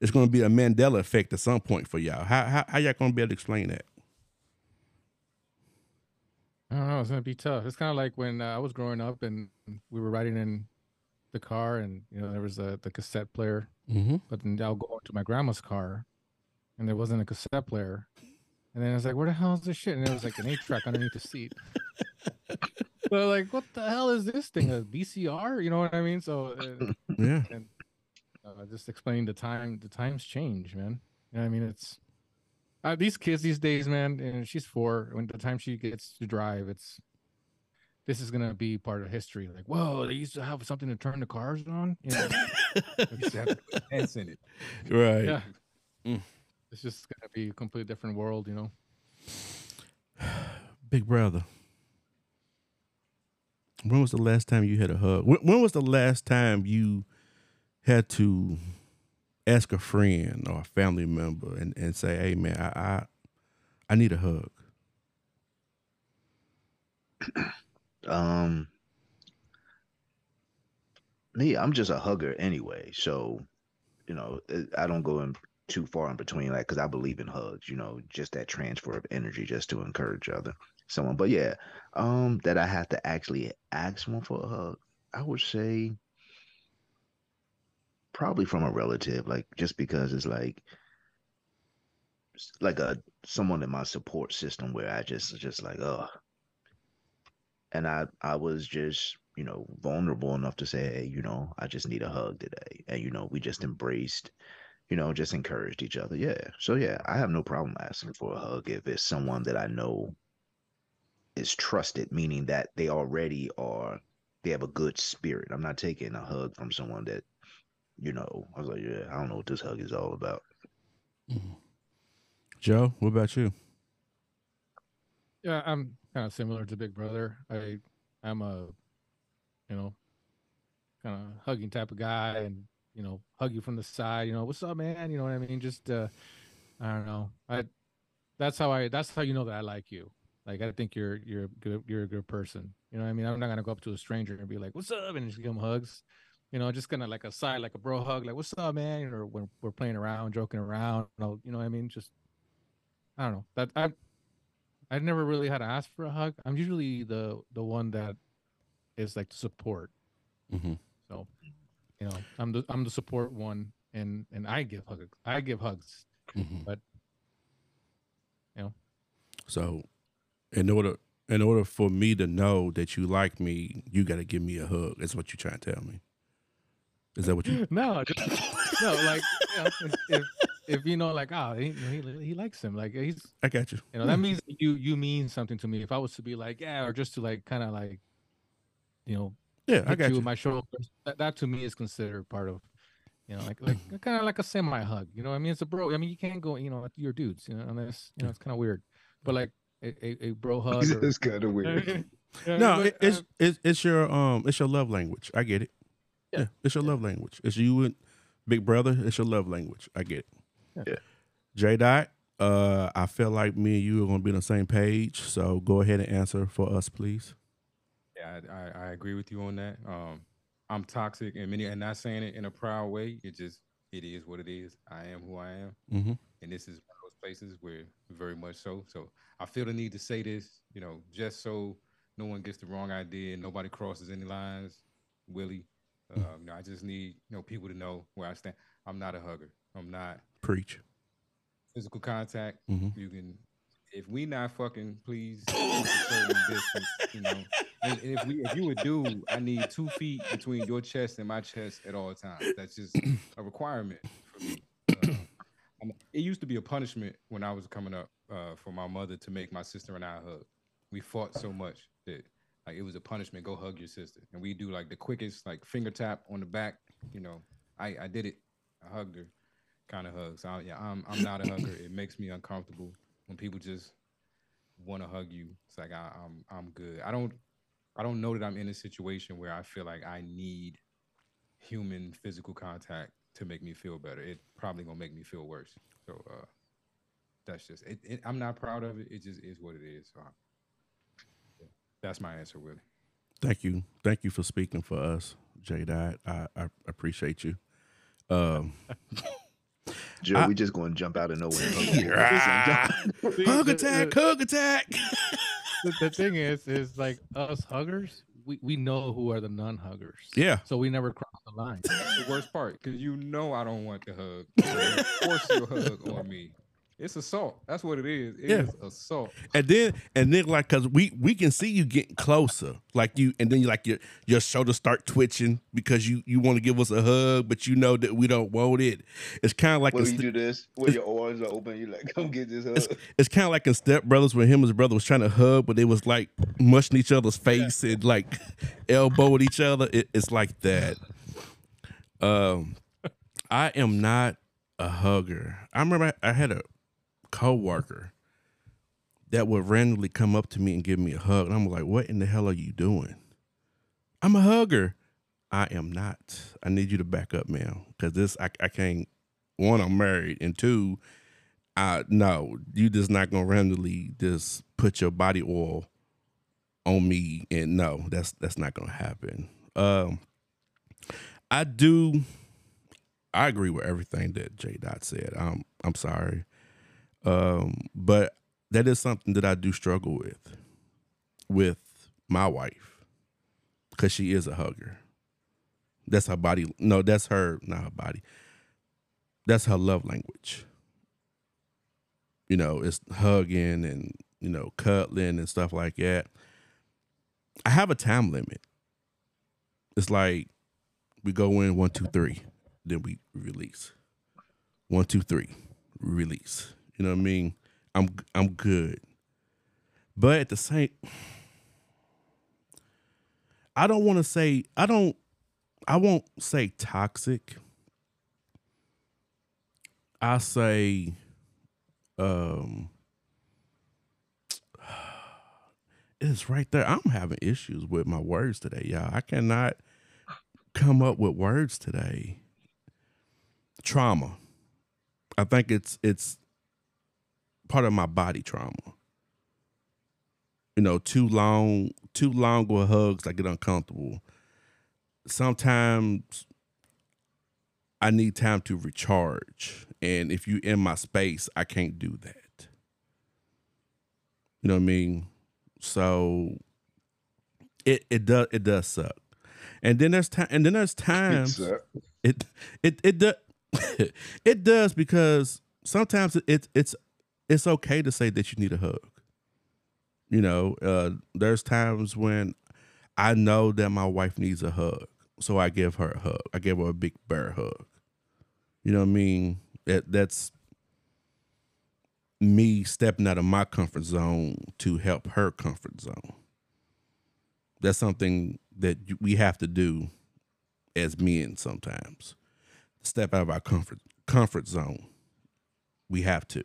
Speaker 4: It's going to be a Mandela effect at some point for y'all. How how, how y'all going to be able to explain that?
Speaker 7: I don't know. It's gonna be tough. It's kind of like when uh, I was growing up and we were riding in the car, and you know there was a, the cassette player.
Speaker 4: Mm-hmm.
Speaker 7: But then I'll go into my grandma's car, and there wasn't a cassette player. And then I was like, "Where the hell is this shit?" And there was like an eight track underneath the seat. so like, what the hell is this thing? A VCR? You know what I mean? So uh,
Speaker 4: Yeah.
Speaker 7: and uh, just explain the time. The times change, man. You know what I mean? It's uh, these kids these days, man. And she's four. When the time she gets to drive, it's this is gonna be part of history. Like, whoa, they used to have something to turn the cars on. You know?
Speaker 6: you used to have to put hands in it.
Speaker 4: Right.
Speaker 7: yeah.
Speaker 4: Mm.
Speaker 7: It's just gonna be a completely different world, you know.
Speaker 4: Big brother. When was the last time you had a hug? When, when was the last time you had to ask a friend or a family member and, and say, "Hey, man, I, I I need a hug."
Speaker 5: Um, me, I'm just a hugger anyway. So, you know, I don't go in too far in between, like, because I believe in hugs. You know, just that transfer of energy, just to encourage other someone. But yeah, um, that I have to actually ask someone for a hug. I would say probably from a relative, like just because it's like like a someone in my support system where I just just like oh and I I was just you know vulnerable enough to say hey you know I just need a hug today. And you know we just mm-hmm. embraced you know just encouraged each other. Yeah. So yeah I have no problem asking for a hug if it's someone that I know is trusted meaning that they already are they have a good spirit. I'm not taking a hug from someone that you know I was like yeah I don't know what this hug is all about
Speaker 4: Joe, what about you?
Speaker 7: Yeah, I'm kind of similar to Big Brother. I I'm a you know kind of hugging type of guy, and you know hug you from the side. You know what's up, man? You know what I mean? Just uh, I don't know. I that's how I that's how you know that I like you. Like I think you're you're a good you're a good person. You know what I mean? I'm not gonna go up to a stranger and be like, "What's up?" and just give him hugs. You know, just kind of like a side, like a bro hug, like "What's up, man?" Or when we're playing around, joking around. You know, what I mean? Just I don't know. That I I've never really had to ask for a hug. I'm usually the the one that is like the support.
Speaker 4: Mm-hmm.
Speaker 7: So, you know, I'm the I'm the support one, and and I give hugs. I give hugs.
Speaker 4: Mm-hmm.
Speaker 7: But you know,
Speaker 4: So, in order in order for me to know that you like me, you got to give me a hug. That's what you're trying to tell me. Is that what you?
Speaker 7: no, just, no, like you know, if, if if you know, like, oh, he, he he likes him, like he's
Speaker 4: I got you.
Speaker 7: you know that means you you mean something to me. If I was to be like, yeah, or just to like kind of like, you know,
Speaker 4: Yeah, I got
Speaker 7: you
Speaker 4: you.
Speaker 7: my shoulders. That, that to me is considered part of, you know, like like kind of like a semi hug. You know, what I mean, it's a bro. I mean, you can't go, you know, you're dudes. You know, unless you know, it's kind of weird. But like a, a, a bro hug. or-
Speaker 5: kind of
Speaker 7: Yeah,
Speaker 4: No,
Speaker 7: but,
Speaker 4: it's
Speaker 7: uh,
Speaker 4: it's it's your um it's your love language. I get it. Yeah,
Speaker 7: Yeah.
Speaker 4: it's your love language. It's you and Big Brother. It's your love language. I get it.
Speaker 5: Yeah.
Speaker 4: J Dot, Uh, I feel like me and you are gonna be on the same page. So go ahead and answer for us, please.
Speaker 6: Yeah, I, I, I agree with you on that. Um, I'm toxic and many, and not saying it in a proud way. It just it is what it is. I am who I am,
Speaker 4: Mm-hmm.
Speaker 6: and this is one of those places where very much so. So I feel the need to say this, you know, just so no one gets the wrong idea, and nobody crosses any lines. Willie, um, you know, I just need you know people to know where I stand. I'm not a hugger. I'm not
Speaker 4: Preach.
Speaker 6: physical contact.
Speaker 4: Mhm.
Speaker 6: You can, if we not fucking, please keep a certain distance. You know, and, and if we, if you a dude, I need two feet between your chest and my chest at all times. That's just a requirement for me. Uh, it used to be a punishment when I was coming up uh, for my mother to make my sister and I hug. We fought so much that like it was a punishment. Go hug your sister, and we do like the quickest like finger tap on the back. You know, I I did it. I hugged her, kind of hugs. So I, yeah, I'm I'm not a hugger. It makes me uncomfortable when people just want to hug you. It's like I, I'm I'm good. I don't I don't know that I'm in a situation where I feel like I need human physical contact to make me feel better. It probably gonna make me feel worse. So uh, that's just it, it. I'm not proud of it. It just is what it is. So I- that's my answer, Willie.
Speaker 4: Thank you. Thank you for speaking for us, J Dot. I, I appreciate you. Um,
Speaker 5: Joe,
Speaker 4: I-
Speaker 5: we just going to jump out of nowhere. and hug you.
Speaker 7: See,
Speaker 4: hug
Speaker 7: the-
Speaker 4: attack, hug attack.
Speaker 7: the, the thing is, is like us huggers, we, we know who are the non-huggers.
Speaker 4: Yeah.
Speaker 7: So we never cross the line.
Speaker 6: That's the worst part because you know I don't want the hug. So you force your hug on me. It's assault. That's what it is. It is
Speaker 4: Yeah.
Speaker 6: assault.
Speaker 4: And then and then like cause we we can see you getting closer. Like you and then you like your your shoulders start twitching because you you want to give us a hug, but you know that we don't want it. It's kind of like
Speaker 5: When you
Speaker 4: st-
Speaker 5: do this, when your arms are open, you're like, come get this
Speaker 4: it's,
Speaker 5: hug.
Speaker 4: it's kind of like in Step Brothers when him and his brother was trying to hug, but they was like mushing each other's face and like elbowing each other. It, it's like that. Um, I am not a hugger. I remember I, I had a coworker that would randomly come up to me and give me a hug, and I'm like, "What in the hell are you doing?" I'm a hugger. I am not. I need you to back up, man, because this I, I can't. One, I'm married, and two, I no, you just not gonna randomly just put your body oil on me, and no, that's that's not gonna happen. Um, I do. I agree with everything that J Dot said. I'm I'm sorry, um, but that is something that I do struggle with with my wife because she is a hugger. That's her body. No, that's her. Not her body. That's her love language you know, it's hugging and, you know, cuddling and stuff like that. I have a time limit. It's like we go in one, two, three, then we release. One, two, three, release. You know what I mean? I'm I'm good. But at the same I don't want to say I don't I won't say toxic. I say um it's right there. I'm having issues with my words today, y'all. I cannot come up with words today. Trauma. I think it's it's part of my body trauma. You know, too long, too long with hugs, I get uncomfortable. Sometimes I need time to recharge. And if you in my space, I can't do that. You know what I mean? So it it does it does suck. And then there's time and then there's times it it it does it does because sometimes it, it's it's okay to say that you need a hug. You know, uh, there's times when I know that my wife needs a hug, so I give her a hug. I give her a big bear hug. You know what I mean? That that's me stepping out of my comfort zone to help her comfort zone. That's something that we have to do as men sometimes. Step out of our comfort comfort zone. We have to.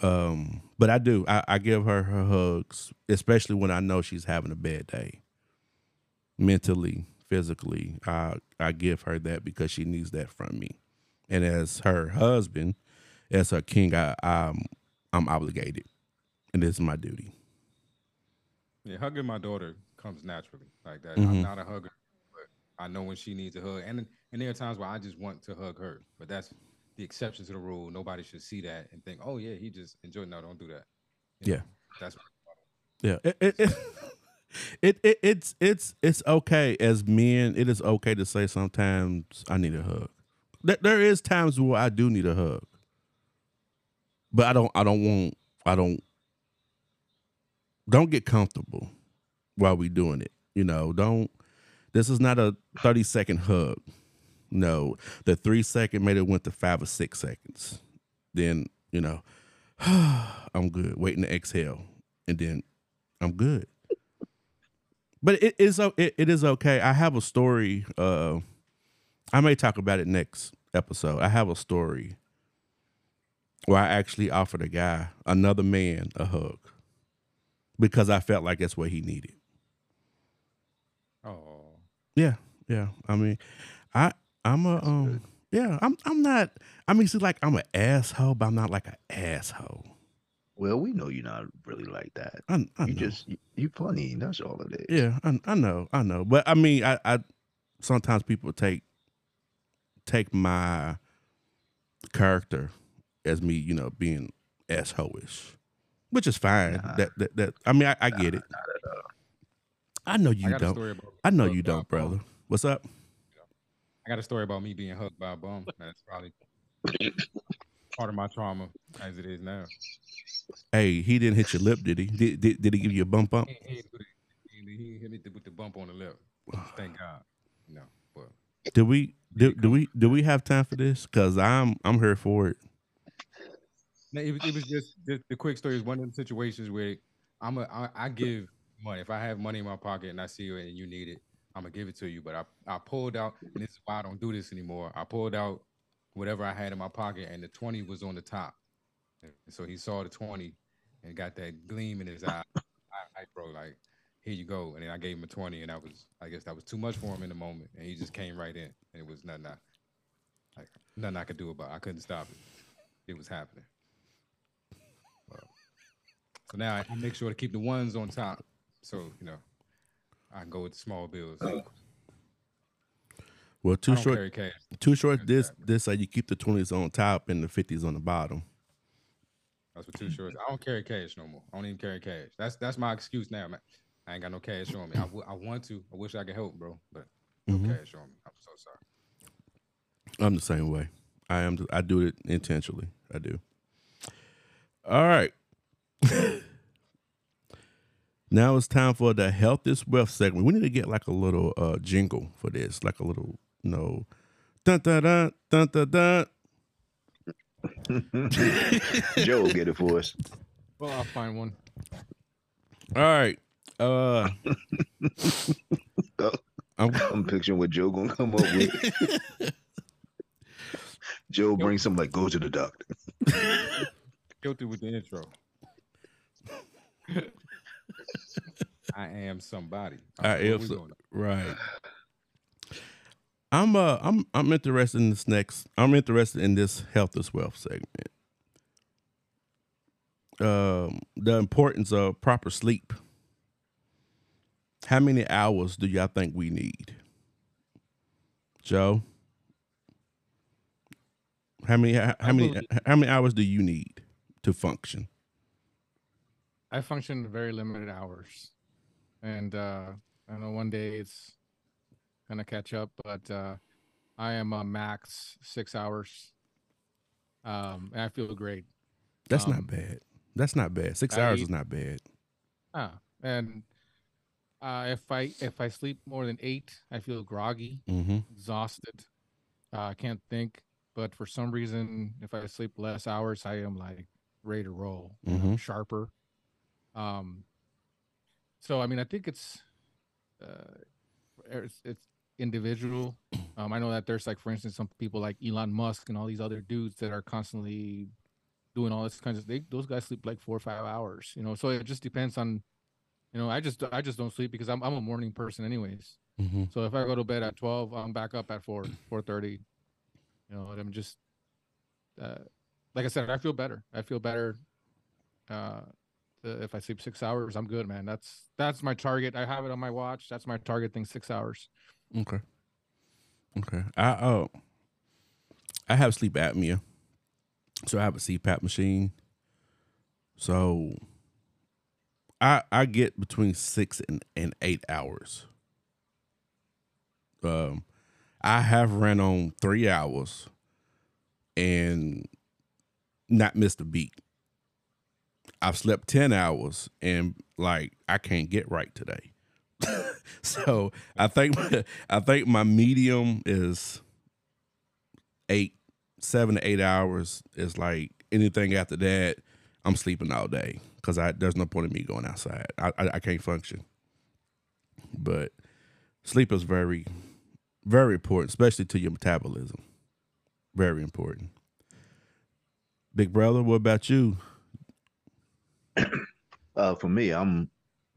Speaker 4: Um, but I do. I, I give her her hugs, especially when I know she's having a bad day. Mentally, physically, I I give her that because she needs that from me. And as her husband, as her king, I, I'm I'm obligated, and this is my duty.
Speaker 6: Yeah, hugging my daughter comes naturally like that.
Speaker 4: Mhm.
Speaker 6: I'm not a hugger, but I know when she needs a hug, and and there are times where I just want to hug her, but that's the exception to the rule. Nobody should see that and think, oh yeah, he just enjoyed. No, don't do that. You
Speaker 4: Yeah.
Speaker 6: know, that's
Speaker 4: Yeah, it, it, it, it, it it's it's it's okay as men. It is okay to say sometimes I need a hug. There, there is times where I do need a hug, but I don't. I don't want. I don't. Don't get comfortable while we doing it. You know, don't. This is not a thirty second hug. No, the three second made it went to five or six seconds. Then you know, I'm good. Waiting to exhale, and then I'm good. But it is o- it, it is okay. I have a story. Uh, I may talk about it next episode. I have a story where I actually offered a guy, another man, a hug because I felt like that's what he needed.
Speaker 6: oh,
Speaker 4: Yeah, yeah. I mean, I I'm a um yeah. I'm I'm not. I mean, see, like I'm an asshole, but I'm not like an asshole.
Speaker 5: Well, we know you're not really like that.
Speaker 4: I, I
Speaker 5: You
Speaker 4: know.
Speaker 5: just you, you funny. That's all it is.
Speaker 4: Yeah, I, I know, I know, but I mean, I, I sometimes people take take my character as me, you know, being assholeish, which is fine.
Speaker 5: Nah.
Speaker 4: That, that that I mean, I, I get it. I know
Speaker 6: I
Speaker 4: you
Speaker 6: got
Speaker 4: don't.
Speaker 6: story about.
Speaker 4: I know
Speaker 6: hug
Speaker 4: you don't,
Speaker 6: bum.
Speaker 4: brother. What's up?
Speaker 6: I got a story about me being hugged by a bum. That's probably part of my trauma as it is now.
Speaker 4: Hey, he didn't hit your lip, did he? Did did, did he give you a bump bump?
Speaker 6: He, he, he, he hit me with the bump on the lip. Thank God. No, but
Speaker 4: Do we do, do we do we have time for this? Cause I'm I'm here for it.
Speaker 6: No, it was, it was just the, the quick story is one of the situations where I'm a I, I give money. If I have money in my pocket and I see you and you need it, I'm gonna give it to you. But I, I pulled out, and this is why I don't do this anymore. I pulled out whatever I had in my pocket, and the 20 was on the top. And so he saw the 20 and got that gleam in his eye. I, I bro, like, here you go. And then I gave him a 20, and that was I guess that was too much for him in the moment. And he just came right in. And it was nothing I like nothing I could do about it. I couldn't stop it. It was happening. So now I, I make sure to keep the ones on top. So, you know, I go with the small bills.
Speaker 4: Well, too short.
Speaker 6: carry cash.
Speaker 4: Too short.
Speaker 6: That's
Speaker 4: This this how you keep the twenties on top and the fifties on the bottom.
Speaker 6: That's what two shorts. I don't carry cash no more. I don't even carry cash. That's that's my excuse now, man. I ain't got no cash on me. I, w- I want to. I wish I could help, bro, but no
Speaker 4: Mhm.
Speaker 6: cash on me. I'm so sorry.
Speaker 4: I'm the same way. I am. I do it intentionally. I do. All right. now it's time for the health is wealth segment. We need to get like a little uh jingle for this, like a little you know, dun dun dun dun dun dun.
Speaker 5: Joe will get it for us.
Speaker 7: Well, I'll find one.
Speaker 4: All right. Uh,
Speaker 5: Oh,
Speaker 4: I'm,
Speaker 5: I'm picturing what Joe gonna come up with. Joe brings something like go to the doctor.
Speaker 6: Guilty with the intro. I am somebody.
Speaker 4: I
Speaker 6: What
Speaker 4: am so- right. I'm uh I'm I'm interested in this next I'm interested in this health is wealth segment. Um the importance of proper sleep. How many hours do y'all think we need? Joe? How many how, how many how many hours do you need to function?
Speaker 7: I function very limited hours, and uh, I know one day it's gonna catch up, but uh, I am a max six hours. Um, and I feel great.
Speaker 4: That's
Speaker 7: Um,
Speaker 4: not bad. That's not bad. 6
Speaker 7: I
Speaker 4: hours
Speaker 7: eat-
Speaker 4: is not bad.
Speaker 7: Ah, and uh, if I if I sleep more than eight, I feel groggy,
Speaker 4: Mhm.
Speaker 7: exhausted. Uh, I can't think. But for some reason, if I sleep less hours, I am like ready to roll,
Speaker 4: Mhm.
Speaker 7: sharper. Um. So I mean, I think it's uh, it's, it's individual. Um, I know that there's like, for instance, some people like Elon Musk and all these other dudes that are constantly doing all this kinds of. They, those guys sleep like four or five hours, you know. So it just depends on, you know. I just I just don't sleep because I'm I'm a morning person anyways.
Speaker 4: Mhm.
Speaker 7: So if I go to bed at twelve, I'm back up at four four thirty. You know, and I'm just uh, like I said, I feel better. I feel better. Uh, if I sleep six hours, I'm good, man. That's that's my target. I have it on my watch. That's my target thing. Six hours.
Speaker 4: Okay. Okay. I oh, I have sleep apnea, so I have a CPAP machine. So I I get between six and, and eight hours. Um, I have ran on three hours and not missed a beat. I've slept 10 hours and like I can't get right today. so I think I think my medium is eight, seven to eight hours. Is like anything after that, I'm sleeping all day because I there's no point in me going outside. I, I I can't function. But sleep is very, very important, especially to your metabolism. Very important. Big brother, what about you?
Speaker 5: Uh, for me, I'm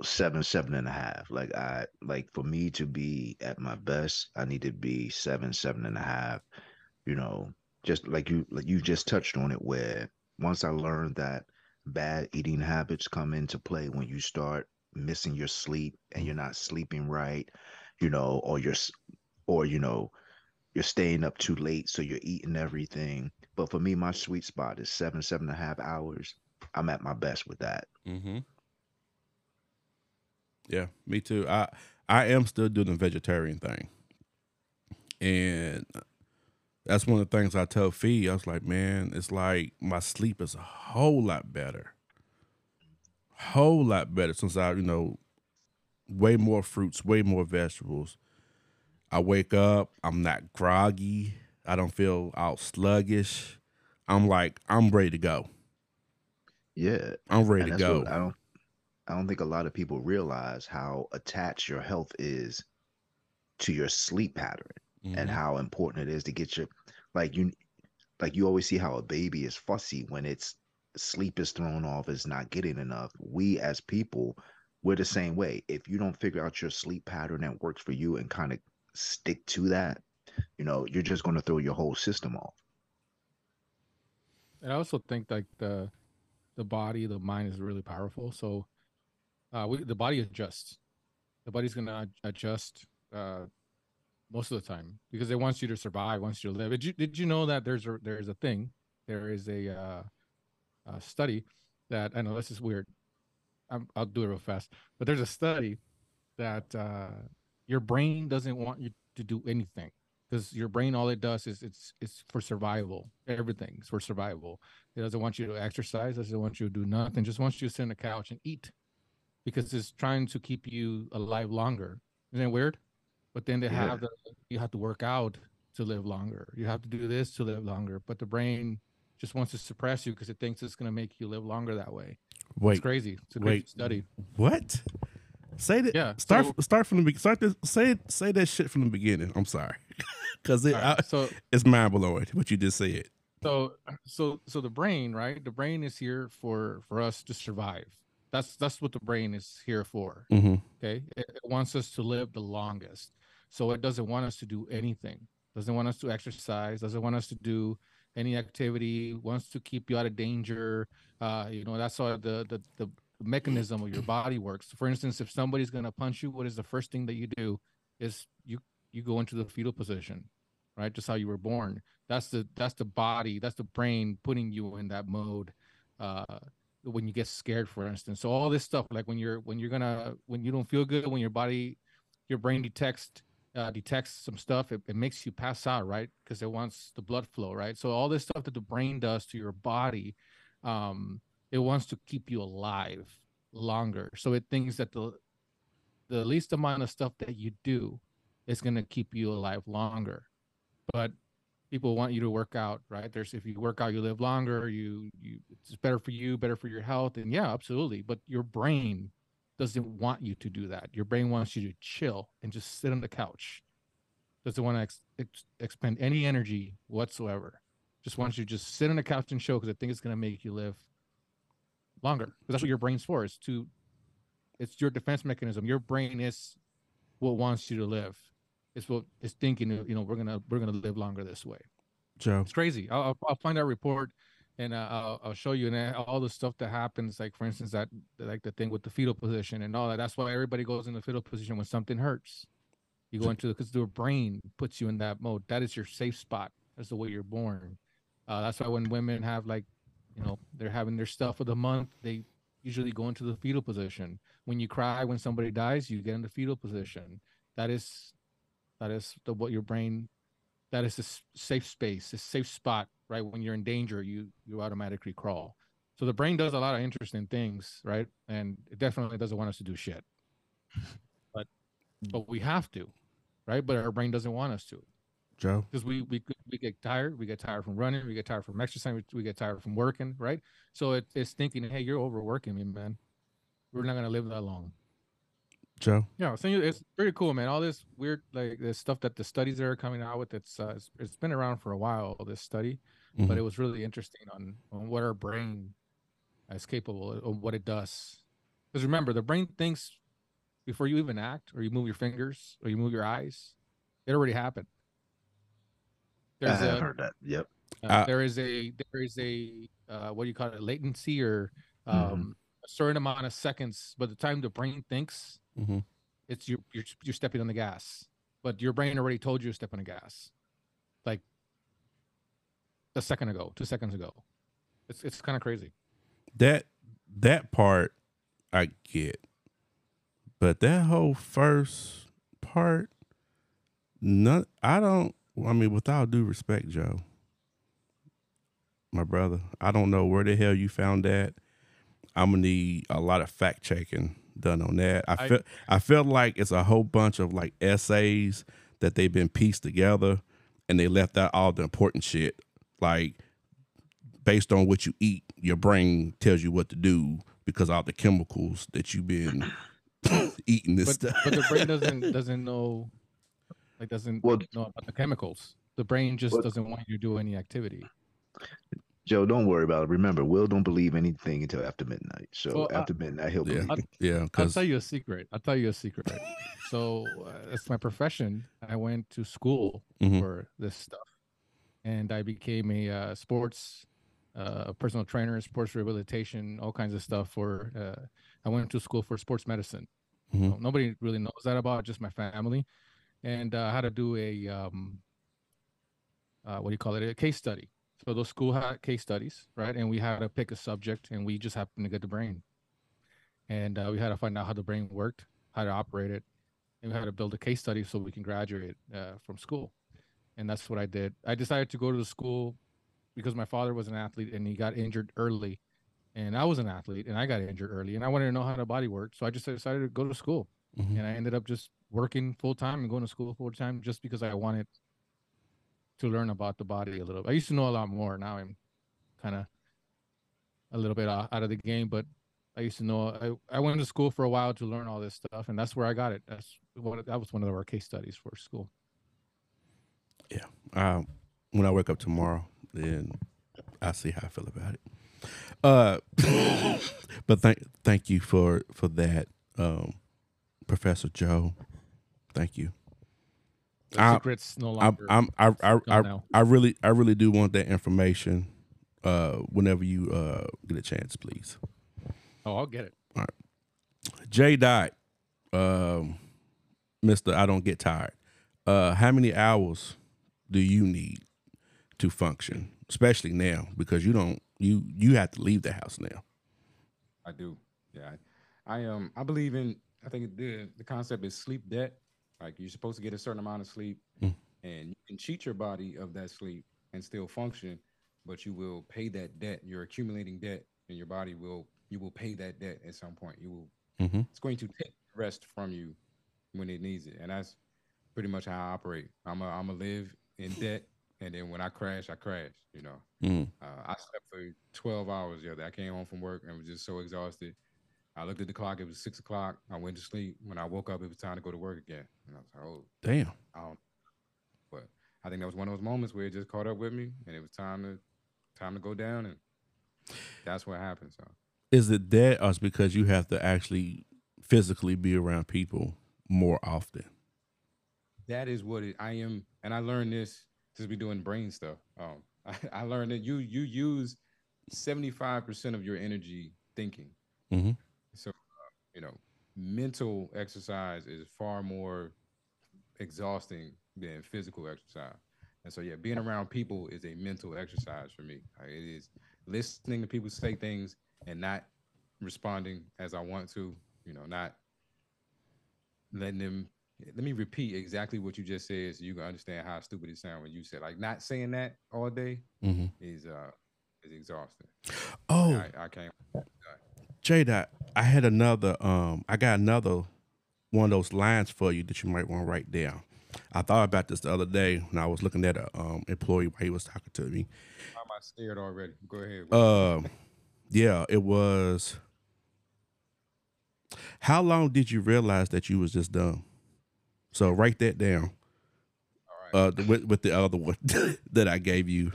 Speaker 5: seven, seven and a half. Like I like for me to be at my best, I need to be seven, seven and a half. You know, just like you like you just touched on it, where once I learned that bad eating habits come into play when you start missing your sleep and you're not sleeping right, you know, or you're or you know, you're staying up too late, so you're eating everything. But for me, my sweet spot is seven, seven and a half hours. I'm at my best with that.
Speaker 4: Mm-hmm. Yeah, me too. I I am still doing the vegetarian thing, and that's one of the things I tell Fee. I was like, man, it's like my sleep is a whole lot better, whole lot better since I, you know, way more fruits, way more vegetables. I wake up, I'm not groggy. I don't feel all sluggish. I'm like, I'm ready to go.
Speaker 5: Yeah,
Speaker 4: I'm ready to go.
Speaker 5: what I don't. I don't think a lot of people realize how attached your health is to your sleep pattern
Speaker 4: Mhm.
Speaker 5: and how important it is to get your like you like you always see how a baby is fussy when its sleep is thrown off is not getting enough we as people we're the same way if you don't figure out your sleep pattern that works for you and kind of stick to that you know you're just going to throw your whole system off
Speaker 7: And I also think like the the body, the mind is really powerful. So uh we, the body adjusts. The body's gonna adjust uh most of the time because it wants you to survive, wants you to live. Did you did you know that there's a there's a thing, there is a uh a study that I know this is weird. I'm, I'll do it real fast, but there's a study that uh your brain doesn't want you to do anything because your brain all it does is it's it's for survival. Everything's for survival. It doesn't want you to exercise it doesn't want you to do nothing just wants you to sit on the couch and eat because it's trying to keep you alive longer. Isn't it weird? But then they
Speaker 5: Yeah.
Speaker 7: have the you have to work out to live longer. You have to do this to live longer. But the brain just wants to suppress you because it thinks it's going to make you live longer that way.
Speaker 4: Wait,
Speaker 7: it's crazy. It's a
Speaker 4: wait.
Speaker 7: study.
Speaker 4: What? Say that.
Speaker 7: Yeah,
Speaker 4: Start.
Speaker 7: so-
Speaker 4: start from the. Start this. Say say that shit from the beginning. I'm sorry, because it,
Speaker 7: right, so
Speaker 4: it's mind blowing what you just said. It.
Speaker 7: So so so the brain right the brain is here for for us to survive that's that's what the brain is here for
Speaker 4: Mm-hmm.
Speaker 7: okay it, it wants us to live the longest so it doesn't want us to do anything doesn't want us to exercise doesn't want us to do any activity wants to keep you out of danger uh you know that's how the the, the mechanism of your body works. For instance if somebody's going to punch you what is the first thing that you do is you you go into the fetal position right? Just how you were born. That's the that's the body that's the brain putting you in that mode uh when you get scared for instance. So all this stuff like when you're when you're gonna when you don't feel good when your body your brain detects uh, detects some stuff it, it makes you pass out right? Because it wants the blood flow right? So all this stuff that the brain does to your body um it wants to keep you alive longer. So it thinks that the the least amount of stuff that you do is going to keep you alive longer. But people want you to work out right? There's if you work out you live longer you you it's better for you better for your health and yeah absolutely. But your brain doesn't want you to do that. Your brain wants you to chill and just sit on the couch. Doesn't want to ex- ex- expend any energy whatsoever. Just wants you to just sit on the couch and chill because i think it's going to make you live longer 'Cause that's what your brain's for it's to it's your defense mechanism. Your brain is what wants you to live. It's what it's thinking you know we're gonna we're gonna live longer this way.
Speaker 4: Joe.
Speaker 7: it's crazy. I'll, I'll- I'll find that report and uh, I'll, I'll show you and all the stuff that happens like for instance that like the thing with the fetal position and all that that's why everybody goes in the fetal position when something hurts. You go into because your brain puts you in that mode. That is your safe spot. That's the way you're born. Uh, that's why when women have like you know they're having their stuff of the month. They usually go into the fetal position. When you cry when somebody dies you get in the fetal position. That is that is the what your brain that is a safe space a safe spot right? When you're in danger you you automatically crawl. So the brain does a lot of interesting things right? And it definitely doesn't want us to do shit. But but we have to right? But our brain doesn't want us to
Speaker 4: Joe.
Speaker 7: because we, we we get tired we get tired from running we get tired from exercising we, we get tired from working right so it, it's thinking hey you're overworking me man we're not going to live that long
Speaker 4: Joe.
Speaker 7: yeah, so it's pretty cool, man. All this weird, like this stuff that the studies that are coming out with, it's uh, it's, it's been around for a while. This study, but
Speaker 4: Mhm.
Speaker 7: it was really interesting on on what our brain is capable of, of what it does. Because remember, the brain thinks before you even act, or you move your fingers, or you move your eyes. It already happened.
Speaker 5: I
Speaker 7: There's
Speaker 5: have
Speaker 7: a
Speaker 5: heard that. Yep.
Speaker 7: uh,
Speaker 4: Uh,
Speaker 7: there is a there is a uh, what do you call it latency or um,
Speaker 5: Mhm.
Speaker 7: a certain amount of seconds. By the time the brain thinks,
Speaker 4: Mhm.
Speaker 7: it's you you're you're stepping on the gas, but your brain already told you to step on the gas, like a second ago, two seconds ago. It's it's kind of crazy.
Speaker 4: That that part I get, but that whole first part, none. I don't. I mean, with all due respect, Joe, my brother, I don't know where the hell you found that. I'm gonna need a lot of fact checking done on that. I,
Speaker 7: I-
Speaker 4: feel I feel like it's a whole bunch of like essays that they've been pieced together, and they left out all the important shit, like based on what you eat, your brain tells you what to do because all the chemicals that you've been eating this
Speaker 7: But
Speaker 4: stuff.
Speaker 7: but the brain doesn't doesn't know, like doesn't
Speaker 5: Well-
Speaker 7: know about the chemicals. The brain just
Speaker 5: Well-
Speaker 7: doesn't want you to do any activity.
Speaker 5: Joe, don't worry about it. Remember, Will don't believe anything until after midnight. So
Speaker 7: Well, I-
Speaker 5: after midnight, he'll
Speaker 4: yeah,
Speaker 5: believe.
Speaker 4: yeah,
Speaker 7: I'll tell you a secret. I'll tell you a secret. so uh, it's my profession. I went to school
Speaker 4: Mhm.
Speaker 7: for this stuff, and I became a uh, sports uh, personal trainer, sports rehabilitation, all kinds of stuff. For uh, I went to school for sports medicine.
Speaker 4: Mhm.
Speaker 7: So nobody really knows that about, just my family, and uh, had to do a um, uh, what do you call it? A case study. So those school had case studies, right? And we had to pick a subject, and we just happened to get the brain and uh, we had to find out how the brain worked, how to operate it, and we had to build a case study so we can graduate uh, from school. And that's what I did. I decided to go to the school because my father was an athlete and he got injured early, and I was an athlete and I got injured early, and I wanted to know how the body worked. So I just decided to go to school,
Speaker 4: Mhm.
Speaker 7: and I ended up just working full time and going to school full time just because I wanted to learn about the body a little. Bit. I used to know a lot more. Now I'm kind of a little bit out out of the game, but I used to know. I, I went to school for a while to learn all this stuff, and that's where I got it. That's what that was one of our case studies for school. Yeah.
Speaker 4: Um, when I wake up tomorrow, then I see how I feel about it. Uh, but thank thank you for for that, um, Professor Joe. Thank you.
Speaker 7: The
Speaker 4: I-
Speaker 7: secrets no
Speaker 4: I'm,
Speaker 7: longer.
Speaker 4: I'm I I,
Speaker 7: gone
Speaker 4: I. I really I really do want that information. Uh, whenever you uh get a chance, please.
Speaker 7: oh, I'll get it. All right.
Speaker 4: J Dot, um, Mister, I don't get tired. Uh, how many hours do you need to function, especially now because you don't you you have to leave the house now.
Speaker 6: I do. Yeah. I, I um I believe in I think the the concept is sleep debt. Like you're supposed to get a certain amount of sleep
Speaker 4: Mm.
Speaker 6: and you can cheat your body of that sleep and still function, but you will pay that debt. You're accumulating debt and your body will you will pay that debt at some point. You will
Speaker 4: Mm-hmm.
Speaker 6: it's going to take rest from you when it needs it. And that's pretty much how I operate. I'm a I'm a live in debt and then when I crash, I crash, you know.
Speaker 4: Mm.
Speaker 6: Uh, I slept for 12 hours the other. I came home from work and was just so exhausted. I looked at the clock. It was six o'clock. I went to sleep. When I woke up, it was time to go to work again. And I was like, oh,
Speaker 4: Damn.
Speaker 6: I don't. But I think that was one of those moments where it just caught up with me, and it was time to time to go down, and that's what happened. So
Speaker 4: Is it that or it's because you have to actually physically be around people more often?
Speaker 6: that is what it, I am, and I learned this since we doing brain stuff. Um, I, I learned that you you use 75% of your energy thinking.
Speaker 4: Mhm.
Speaker 6: So, uh, you know, mental exercise is far more exhausting than physical exercise. And so, yeah, being around people is a mental exercise for me. It is listening to people say things and not responding as I want to, you know, not letting them. Let me repeat exactly what you just said so you can understand how stupid it sounds when you said like not saying that all day
Speaker 4: Mhm.
Speaker 6: is uh is exhausting.
Speaker 4: Oh,
Speaker 6: I, I can't.
Speaker 4: J Dot, I had another um I got another one of those lines for you that you might want to write down. I thought about this the other day when I was looking at a um employee while he was talking to me.
Speaker 6: I'm not scared already. Go ahead.
Speaker 4: Um yeah, it was how long did you realize that you was just dumb? So write that down.
Speaker 6: all right.
Speaker 4: Uh with, with the other one that I gave you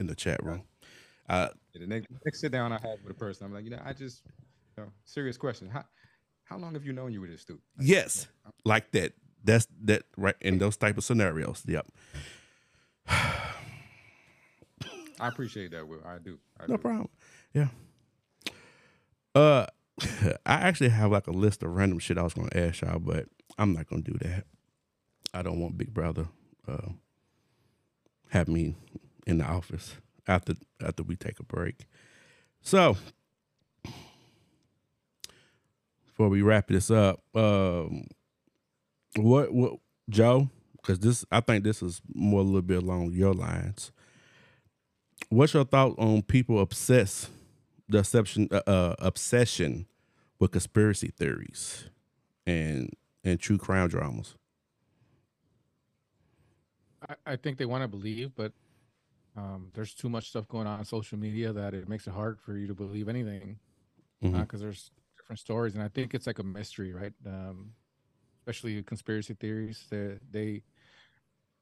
Speaker 4: in the chat room. Uh
Speaker 6: Yeah, the next, next sit down I have with a person, I'm like, you know, I just, know, serious question. How how long have you known you were this stupid?
Speaker 4: Yes, like that. That's that right in those type of scenarios. Yep.
Speaker 6: I appreciate that, Will. I do. I
Speaker 4: No
Speaker 6: do.
Speaker 4: problem. Yeah. Uh, I actually have like a list of random shit I was gonna ask y'all, but I'm not gonna do that. I don't want Big Brother uh have me in the office after after we take a break. So before we wrap this up, um, what what Joe? Because this, I think this is more a little bit along your lines. What's your thought on people obsess the obsession uh, uh, obsession with conspiracy theories and and true crime dramas?
Speaker 7: I, I think they want to believe, but um, there's too much stuff going on on social media that it makes it hard for you to believe anything because there's different stories, and I think it's like a mystery, right? Um, especially conspiracy theories. They, they,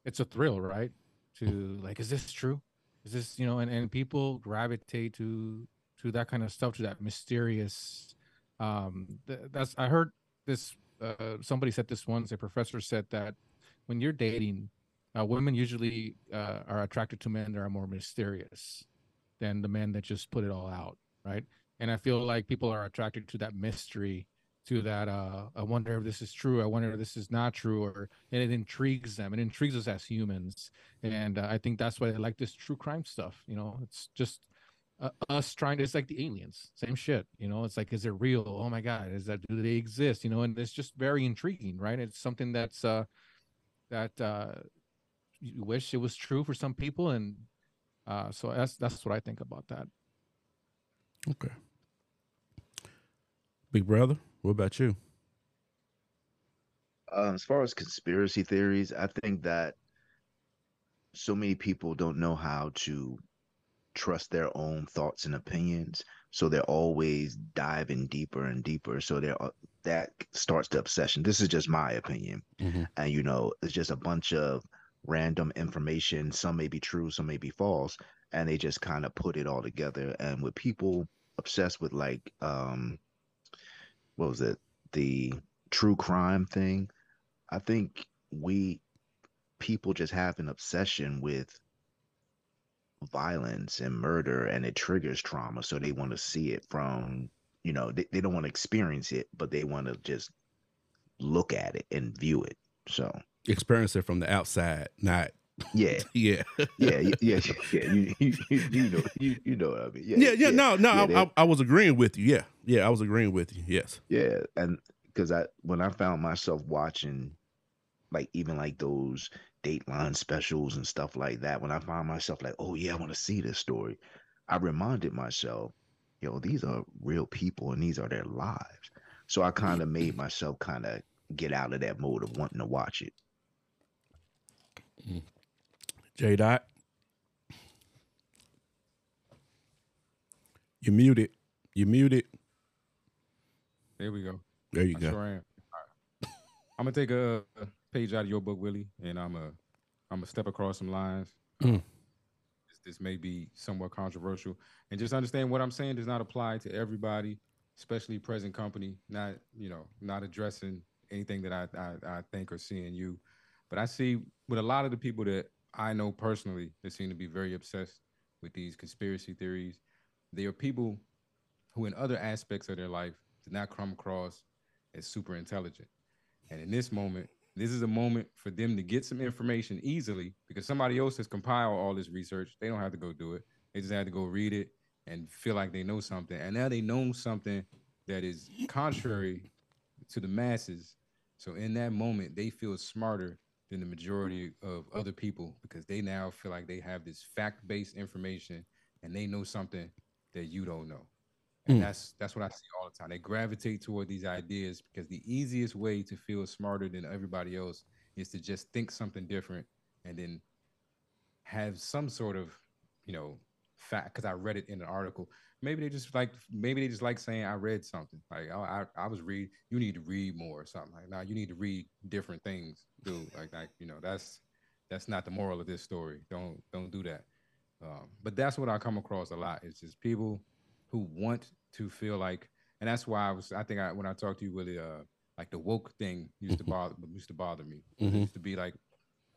Speaker 7: it's a thrill, right? To like, is this true? Is this you know? And and people gravitate to to that kind of stuff, to that mysterious. Um, th- that's I heard this. Uh, somebody said this once. A professor said that when you're dating, uh, women usually uh, are attracted to men that are more mysterious than the men that just put it all out, right? And I feel like people are attracted to that mystery, to that. Uh, I wonder if this is true. I wonder if this is not true, or and it intrigues them. It intrigues us as humans, and uh, I think that's why they like this true crime stuff. You know, it's just uh, us trying to. It's like the aliens, same shit. You know, it's like, is it real? Oh my god, is that do they exist? You know, and it's just very intriguing, right? It's something that's uh, that uh, you wish it was true for some people, and uh, so that's that's what I think about that.
Speaker 4: Okay. Big brother, what about you?
Speaker 5: Um, as far as conspiracy theories, I think that so many people don't know how to trust their own thoughts and opinions, so they're always diving deeper and deeper. So they're uh, that starts the obsession. This is just my opinion,
Speaker 4: Mhm.
Speaker 5: and you know, it's just a bunch of random information. Some may be true, some may be false, and they just kind of put it all together. And with people obsessed with like, um, what was it, the true crime thing? I think we people just have an obsession with violence and murder and it triggers trauma so they want to see it from you know they, they don't want to experience it but they want to just look at it and view it so
Speaker 4: Experience it from the outside, not
Speaker 5: yeah
Speaker 4: yeah.
Speaker 5: yeah y- yeah yeah you, you, you know you, you know what i mean
Speaker 4: yeah, yeah, no, no,
Speaker 5: yeah,
Speaker 4: I,
Speaker 5: they-
Speaker 4: I, I was agreeing with you. Yeah, yeah, I was agreeing with you. Yes.
Speaker 5: Yeah, and because I when I found myself watching, like even like those Dateline specials and stuff like that, when I found myself like, oh yeah, I want to see this story, I reminded myself, yo, these are real people and these are their lives. So I mm-hmm. kind of made myself kind of get out of that mode of wanting to watch it. Mm.
Speaker 4: J Dot. You muted. You muted.
Speaker 6: There we go.
Speaker 4: There you
Speaker 6: I
Speaker 4: go.
Speaker 6: sure am. Right. I'm gonna take a, a page out of your book, Willie, and I'm a I'm gonna step across some lines.
Speaker 4: Mm.
Speaker 6: This, this may be somewhat controversial, and just understand what I'm saying does not apply to everybody, especially present company. Not you know not addressing anything that I I, I think or see in you, but I see with a lot of the people that I know personally that seem to be very obsessed with these conspiracy theories. they are people who, in other aspects of their life, did not come across as super intelligent. And in this moment, this is a moment for them to get some information easily because somebody else has compiled all this research. They don't have to go do it. They just have to go read it and feel like they know something. And now they know something that is contrary to the masses. So in that moment, they feel smarter than the majority of other people because they now feel like they have this fact-based information and they know something that you don't know. And
Speaker 4: Mm.
Speaker 6: that's that's what I see all the time. They gravitate toward these ideas because the easiest way to feel smarter than everybody else is to just think something different and then have some sort of, you know, fact. Because I read it in an article. Maybe they just like maybe they just like saying I read something. Like I I, I was read. You need to read more or something. Like now you need to read different things, dude. Like like you know that's that's not the moral of this story. Don't don't do that. Um, but that's what I come across a lot. It's just people who want to feel like, and that's why I was. I think I when I talked to you, Willie, uh, like the woke thing used to bother used to bother me. It
Speaker 4: Mhm.
Speaker 6: used to be like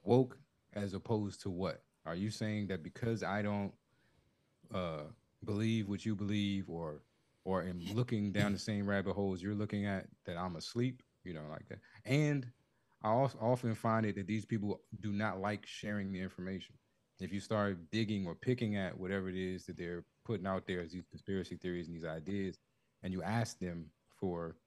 Speaker 6: woke as opposed to what? Are you saying that because I don't uh, believe what you believe, or or am looking down the same rabbit holes you're looking at, that I'm asleep? You know, like that. And I also often find it that these people do not like sharing the information. If you start digging or picking at whatever it is that they're putting out there as these conspiracy theories and these ideas, and you ask them for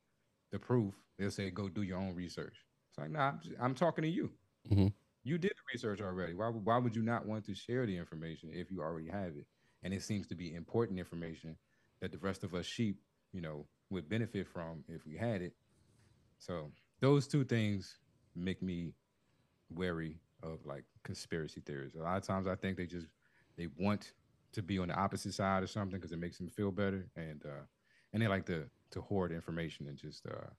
Speaker 6: the proof, they'll say, "Go do your own research." It's like, nah, I'm, just- I'm talking to you.
Speaker 4: Mhm.
Speaker 6: You did the research already. Why, would- why would you not want to share the information if you already have it? And it seems to be important information that the rest of us sheep, you know, would benefit from if we had it. So those two things make me wary of like conspiracy theories. A lot of times I think they just they want to be on the opposite side or something because it makes them feel better, and uh, and they like to to hoard information and just uh,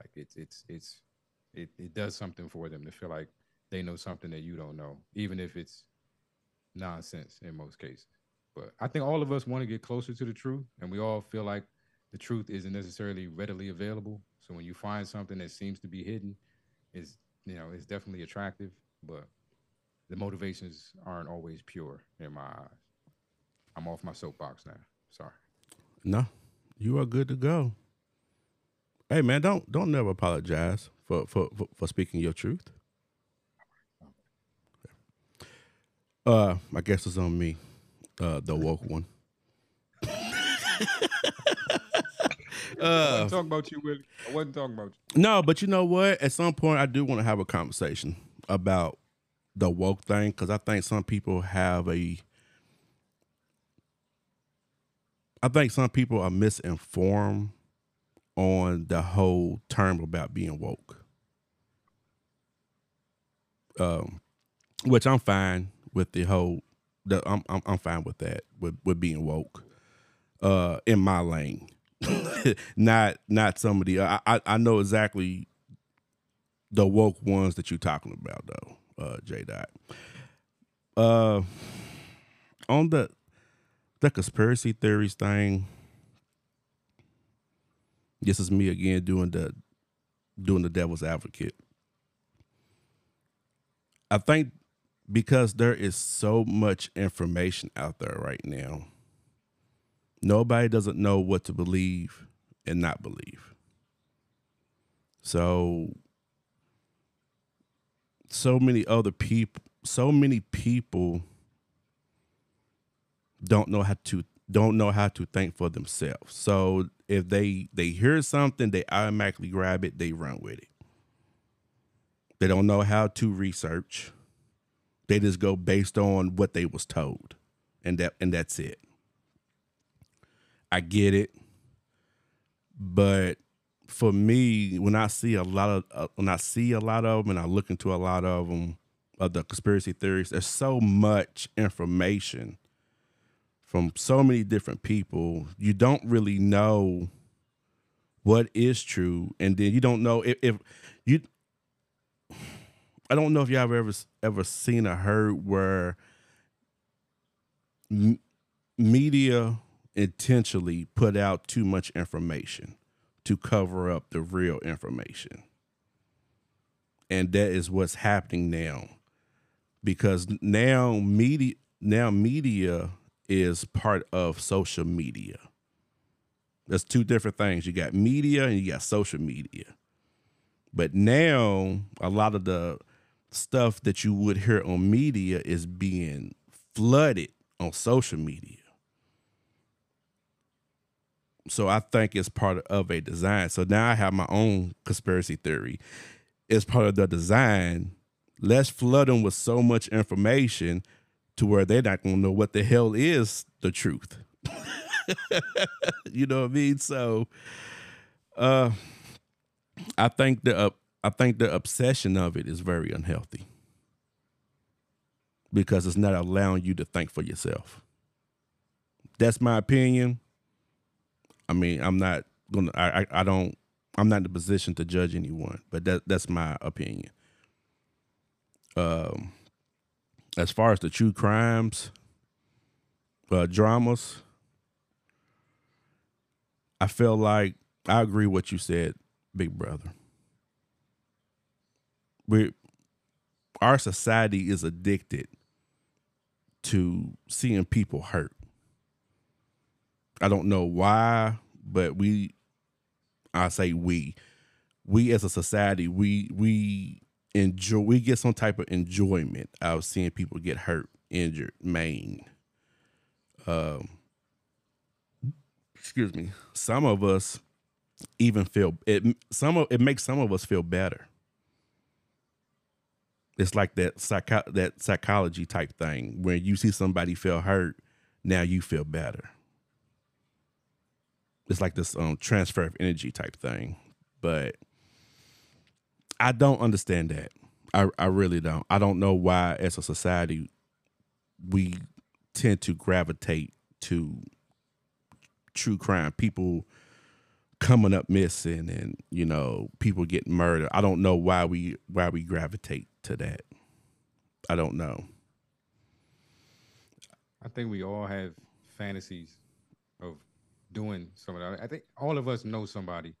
Speaker 6: like it's it's it's it it does something for them to feel like they know something that you don't know, even if it's nonsense in most cases. But I think all of us want to get closer to the truth, and we all feel like the truth isn't necessarily readily available. So when you find something that seems to be hidden, is you know it's definitely attractive, but the motivations aren't always pure in my eyes. I'm off my soapbox now. Sorry.
Speaker 4: No, you are good to go. Hey man, don't don't never apologize for for for, for speaking your truth. Uh, I guess it's on me, uh, the woke one.
Speaker 6: I wasn't talking about you, Willie. I wasn't talking about you.
Speaker 4: No, but you know what? At some point, I do want to have a conversation about the woke thing because I think some people have a. I think some people are misinformed on the whole term about being woke. Um, which I'm fine with the whole. The, I'm, I'm I'm fine with that with with being woke. Uh, in my lane, not not somebody. I, I I know exactly the woke ones that you're talking about though, uh, J Dot. Uh, on the the conspiracy theories thing. This is me again doing the doing the devil's advocate. I think because there is so much information out there right now, nobody doesn't know what to believe and not believe. So so many other people so many people don't know how to don't know how to think for themselves. So if they they hear something, they automatically grab it, they run with it. They don't know how to research. They just go based on what they was told. And that and that's it. I get it. But for me, when I see a lot of uh, when I see a lot of them and I look into a lot of them of the conspiracy theories, there's so much information from so many different people. You don't really know what is true, and then you don't know if, if you. I don't know if y'all have ever ever seen or heard where m- media intentionally put out too much information to cover up the real information. And that is what's happening now. Because now media now media is part of social media. There's two different things. You got media and you got social media. But now a lot of the stuff that you would hear on media is being flooded on social media. So I think it's part of a design. So now I have my own conspiracy theory. It's part of the design. Let's flood them with so much information to where they're not gonna know what the hell is the truth. you know what I mean? So uh I think the uh, I think the obsession of it is very unhealthy because it's not allowing you to think for yourself. That's my opinion. I mean, I'm not gonna. I, I, I don't. I'm not in the position to judge anyone, but that that's my opinion. Um, as far as the true crimes, uh, dramas, I feel like I agree what you said, Big Brother. We, our society is addicted to seeing people hurt. I don't know why, but we I say we we as a society we we enjoy we get some type of enjoyment out of seeing people get hurt, injured, maimed. Um excuse me. Some of us even feel it some of it makes some of us feel better. It's like that psycho that psychology type thing where you see somebody feel hurt, now you feel better it's like this um transfer of energy type thing. But I don't understand that. I I really don't. I don't know why as a society we tend to gravitate to true crime. People coming up missing and you know people getting murdered. I don't know why we why we gravitate to that. I don't know.
Speaker 6: I think we all have fantasies of doing some of that. I think all of us know somebody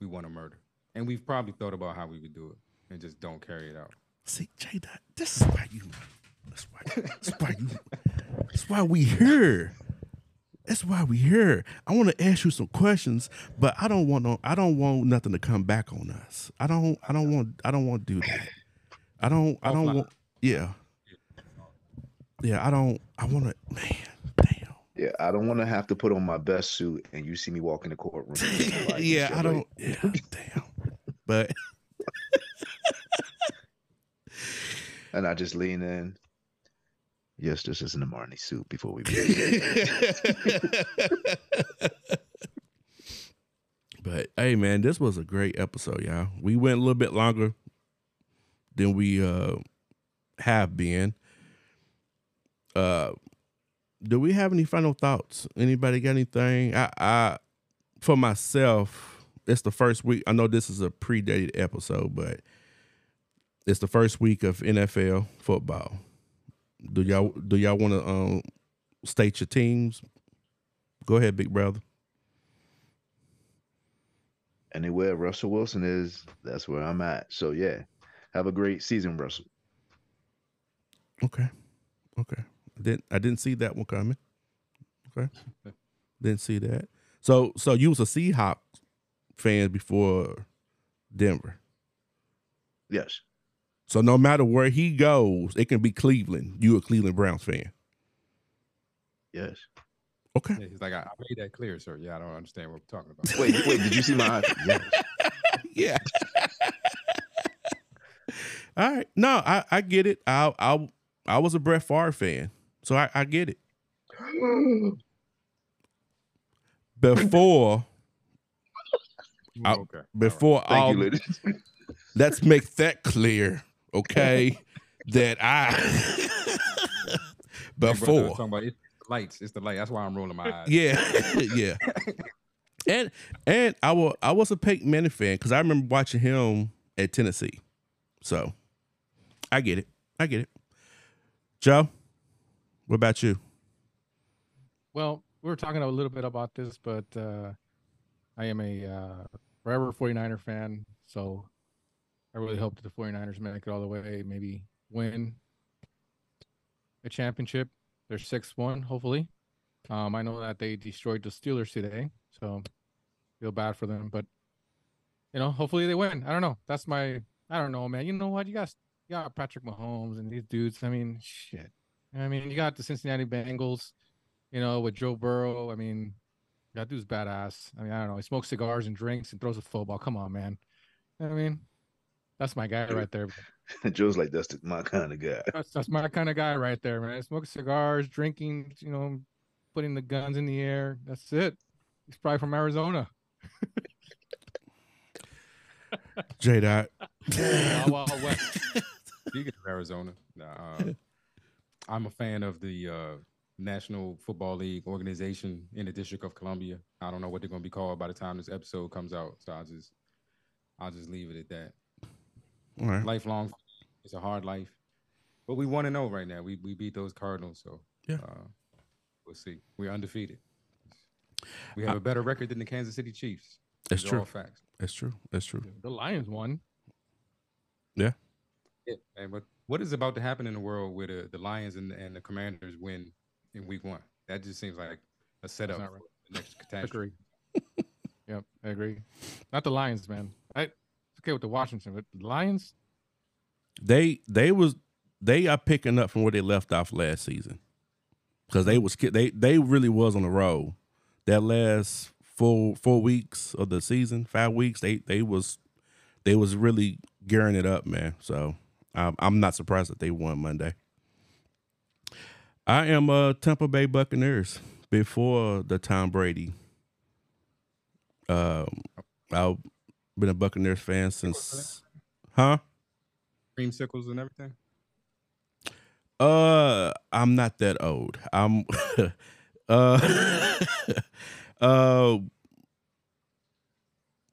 Speaker 6: we want to murder, and we've probably thought about how we would do it and just don't carry it out.
Speaker 4: See, J Dot, this is why you. That's why. That's why you. That's why we here. That's why we here. I want to ask you some questions, but I don't want no. I don't want nothing to come back on us. I don't. I don't want. I don't want to do that. I don't. I don't want. Yeah. Yeah. I don't. I want to. Man. Damn.
Speaker 5: Yeah, I don't want to have to put on my best suit and you see me walk in the courtroom. Like,
Speaker 4: yeah, I don't. Yeah, damn. But
Speaker 5: And I just lean in. Yes, this is an Armani suit before we begin.
Speaker 4: but hey, man, this was a great episode, y'all. We went a little bit longer than we uh have been. Uh, do we have any final thoughts? Anybody got anything? I, I, for myself, it's the first week. I know this is a predated episode, but it's the first week of NFL football. Do y'all do y'all want to um state your teams? Go ahead, big brother.
Speaker 5: Anywhere Russell Wilson is, that's where I'm at. So yeah, have a great season, Russell.
Speaker 4: Okay. Okay. I didn't I didn't see that one coming. Okay. didn't see that. So so you was a Seahawks fan before Denver.
Speaker 5: Yes.
Speaker 4: So no matter where he goes, it can be Cleveland. You a Cleveland Browns fan.
Speaker 5: Yes.
Speaker 4: Okay.
Speaker 6: Yeah, he's like, I, I made that clear, sir. Yeah, I don't understand what we're talking about.
Speaker 5: Wait, wait, did you see my eyes? Yes.
Speaker 4: yeah. All right. No, I, I get it. I I I was a Brett Favre fan. So I, I get it. Before I-
Speaker 6: okay. all right.
Speaker 4: before
Speaker 5: Thank
Speaker 4: all
Speaker 5: you,
Speaker 4: let's make that clear, okay? that I
Speaker 6: Big brother
Speaker 4: before
Speaker 6: talking about it's lights. It's the light. That's why I'm rolling my eyes.
Speaker 4: yeah, yeah. And and I was I was a Peyton Manning fan because I remember watching him at Tennessee. So I get it. I get it. Joe, what about you?
Speaker 7: Well, we were talking a little bit about this, but uh, I am a uh, forever 49er fan. So I really hope the 49ers make it all the way, maybe win a championship. They're 6 1, hopefully. Um, I know that they destroyed the Steelers today, so feel bad for them. But you know, hopefully they win. I don't know. That's my. I don't know, man. You know what? You got you got Patrick Mahomes and these dudes. I mean, shit. I mean, you got the Cincinnati Bengals. You know, with Joe Burrow. I mean, that dude's badass. I mean, I don't know. He smokes cigars and drinks and throws a football. Come on, man. I mean, that's my guy right there.
Speaker 5: Joe's like that's the, my kind of guy.
Speaker 7: That's that's my kind of guy right there, man. Smoking cigars, drinking, you know, putting the guns in the air. That's it. He's probably from Arizona.
Speaker 4: J Dot.
Speaker 7: Wild, Wild West.
Speaker 6: Speaking of Arizona, nah, uh, I'm a fan of the uh, National Football League organization in the District of Columbia. I don't know what they're going to be called by the time this episode comes out, so I'll just I'll just leave it at that.
Speaker 4: All right.
Speaker 6: Lifelong, it's a hard life, but we want to know right now. We we beat those Cardinals, so
Speaker 4: Yeah.
Speaker 6: uh, we'll see. We're undefeated. We have a better record than the Kansas City Chiefs.
Speaker 4: That's
Speaker 6: These
Speaker 4: true.
Speaker 6: all facts.
Speaker 4: That's true. That's true.
Speaker 7: The Lions won.
Speaker 4: Yeah.
Speaker 6: Yeah, and but what is about to happen in the world where the, the Lions and, and the Commanders win in Week One? That just seems like a setup
Speaker 7: not
Speaker 6: for the next catastrophe.
Speaker 7: Agree. yep, I agree. Not the Lions, man. I it's okay with the Washington, but the Lions.
Speaker 4: They they was they are picking up from where they left off last season because they was they they really was on the road that last four four weeks of the season five weeks they they was they was really gearing it up man so I'm I'm not surprised that they won Monday. I am a Tampa Bay Buccaneers before the Tom Brady. Um, I've been a Buccaneers fan since, huh?
Speaker 6: Creamsicles and everything.
Speaker 4: Uh, I'm not that old. I'm uh uh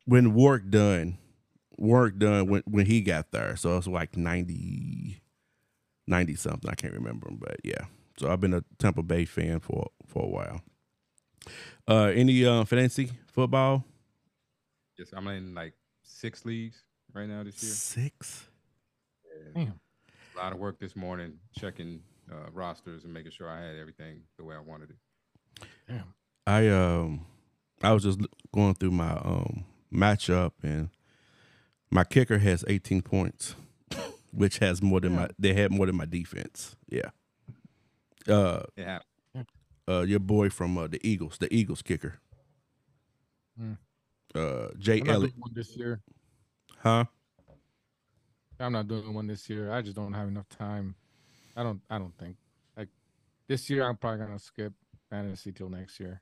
Speaker 4: when Warrick Dunn, Warrick Dunn when when he got there. So it's like 90 90 something. I can't remember, but yeah. So I've been a Tampa Bay fan for for a while. Uh any uh fantasy football?
Speaker 6: Yes, I'm in like six leagues right now this year.
Speaker 4: Six.
Speaker 7: Damn.
Speaker 6: A lot of work this morning checking uh, rosters and making sure I had everything the way I wanted it.
Speaker 7: Damn.
Speaker 4: I um I was just going through my um matchup and my kicker has 18 points, which has more than my they had more than my defense. Yeah. Uh
Speaker 6: It happened.
Speaker 4: uh your boy from uh, the Eagles, the Eagles kicker.
Speaker 7: Hmm.
Speaker 4: Uh Jake
Speaker 7: I'm
Speaker 4: Elliott,
Speaker 7: one this year.
Speaker 4: huh?
Speaker 7: I'm not doing one this year. I just don't have enough time. I don't. I don't think like this year. I'm probably gonna skip fantasy till next year.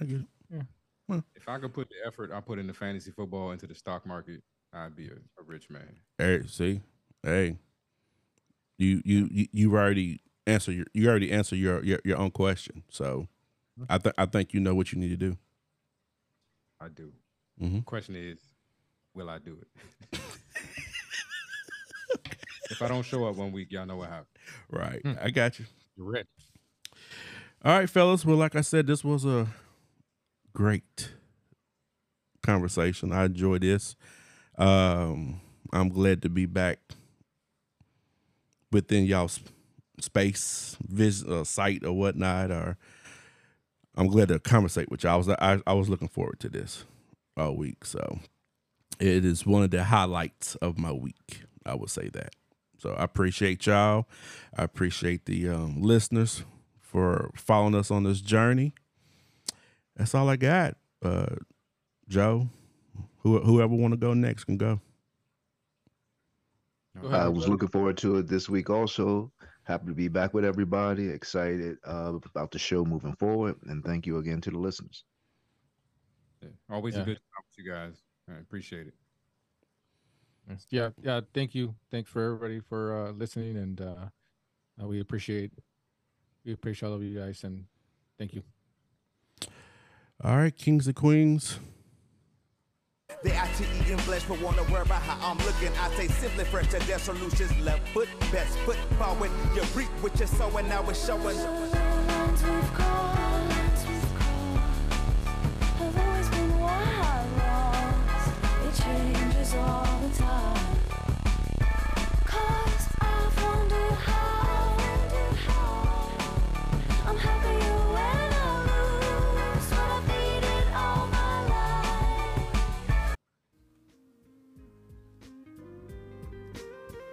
Speaker 4: I get it.
Speaker 6: If I could put the effort I put into fantasy football into the stock market, I'd be a, a rich man.
Speaker 4: Hey, see? Hey. You you you, you already answer your you already answer your your, your own question. So I think I think you know what you need to do.
Speaker 6: I do.
Speaker 4: Mhm.
Speaker 6: Question is, will I do it? if I don't show up one week, y'all know what happened.
Speaker 4: Right.
Speaker 7: Hmm.
Speaker 4: I got you.
Speaker 7: You're rich.
Speaker 4: All right, fellas. Well, like I said, this was a great conversation. I enjoyed this. Um, I'm glad to be back within y'all's space, vis- uh, site, or whatnot. Or I'm glad to conversate with y'all. I was I, I was looking forward to this all week. So it is one of the highlights of my week. I would say that. So I appreciate y'all. I appreciate the um, listeners for following us on this journey. That's all I got. Uh, Joe, who, whoever want to go next can. Go
Speaker 5: I was looking forward to it this week also. Happy to be back with everybody. Excited uh, about the show moving forward. And thank you again to the listeners.
Speaker 6: Yeah. Always
Speaker 7: Yeah.
Speaker 6: a good time with you guys. I appreciate it.
Speaker 7: Yeah, yeah. Thank you. Thanks for everybody for uh, listening, and uh, uh, we appreciate we appreciate all of you guys, and thank you.
Speaker 4: All right, kings and queens.
Speaker 1: They out to flesh, but wanna worry about how I'm looking. I say simply fresh to their solutions. Left foot, best foot forward. You reap what you're sowing, now it's showing.
Speaker 8: All the time.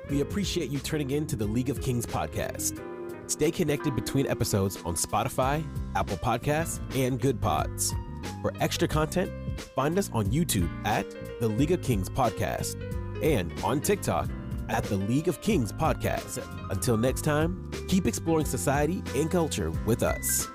Speaker 3: We appreciate you turning in to the League of Kings podcast. Stay connected between episodes on Spotify, Apple Podcasts, and Good Pods. For extra content, find us on YouTube at the League of Kings podcast and on TikTok at the League of Kings podcast. Until next time, keep exploring society and culture with us.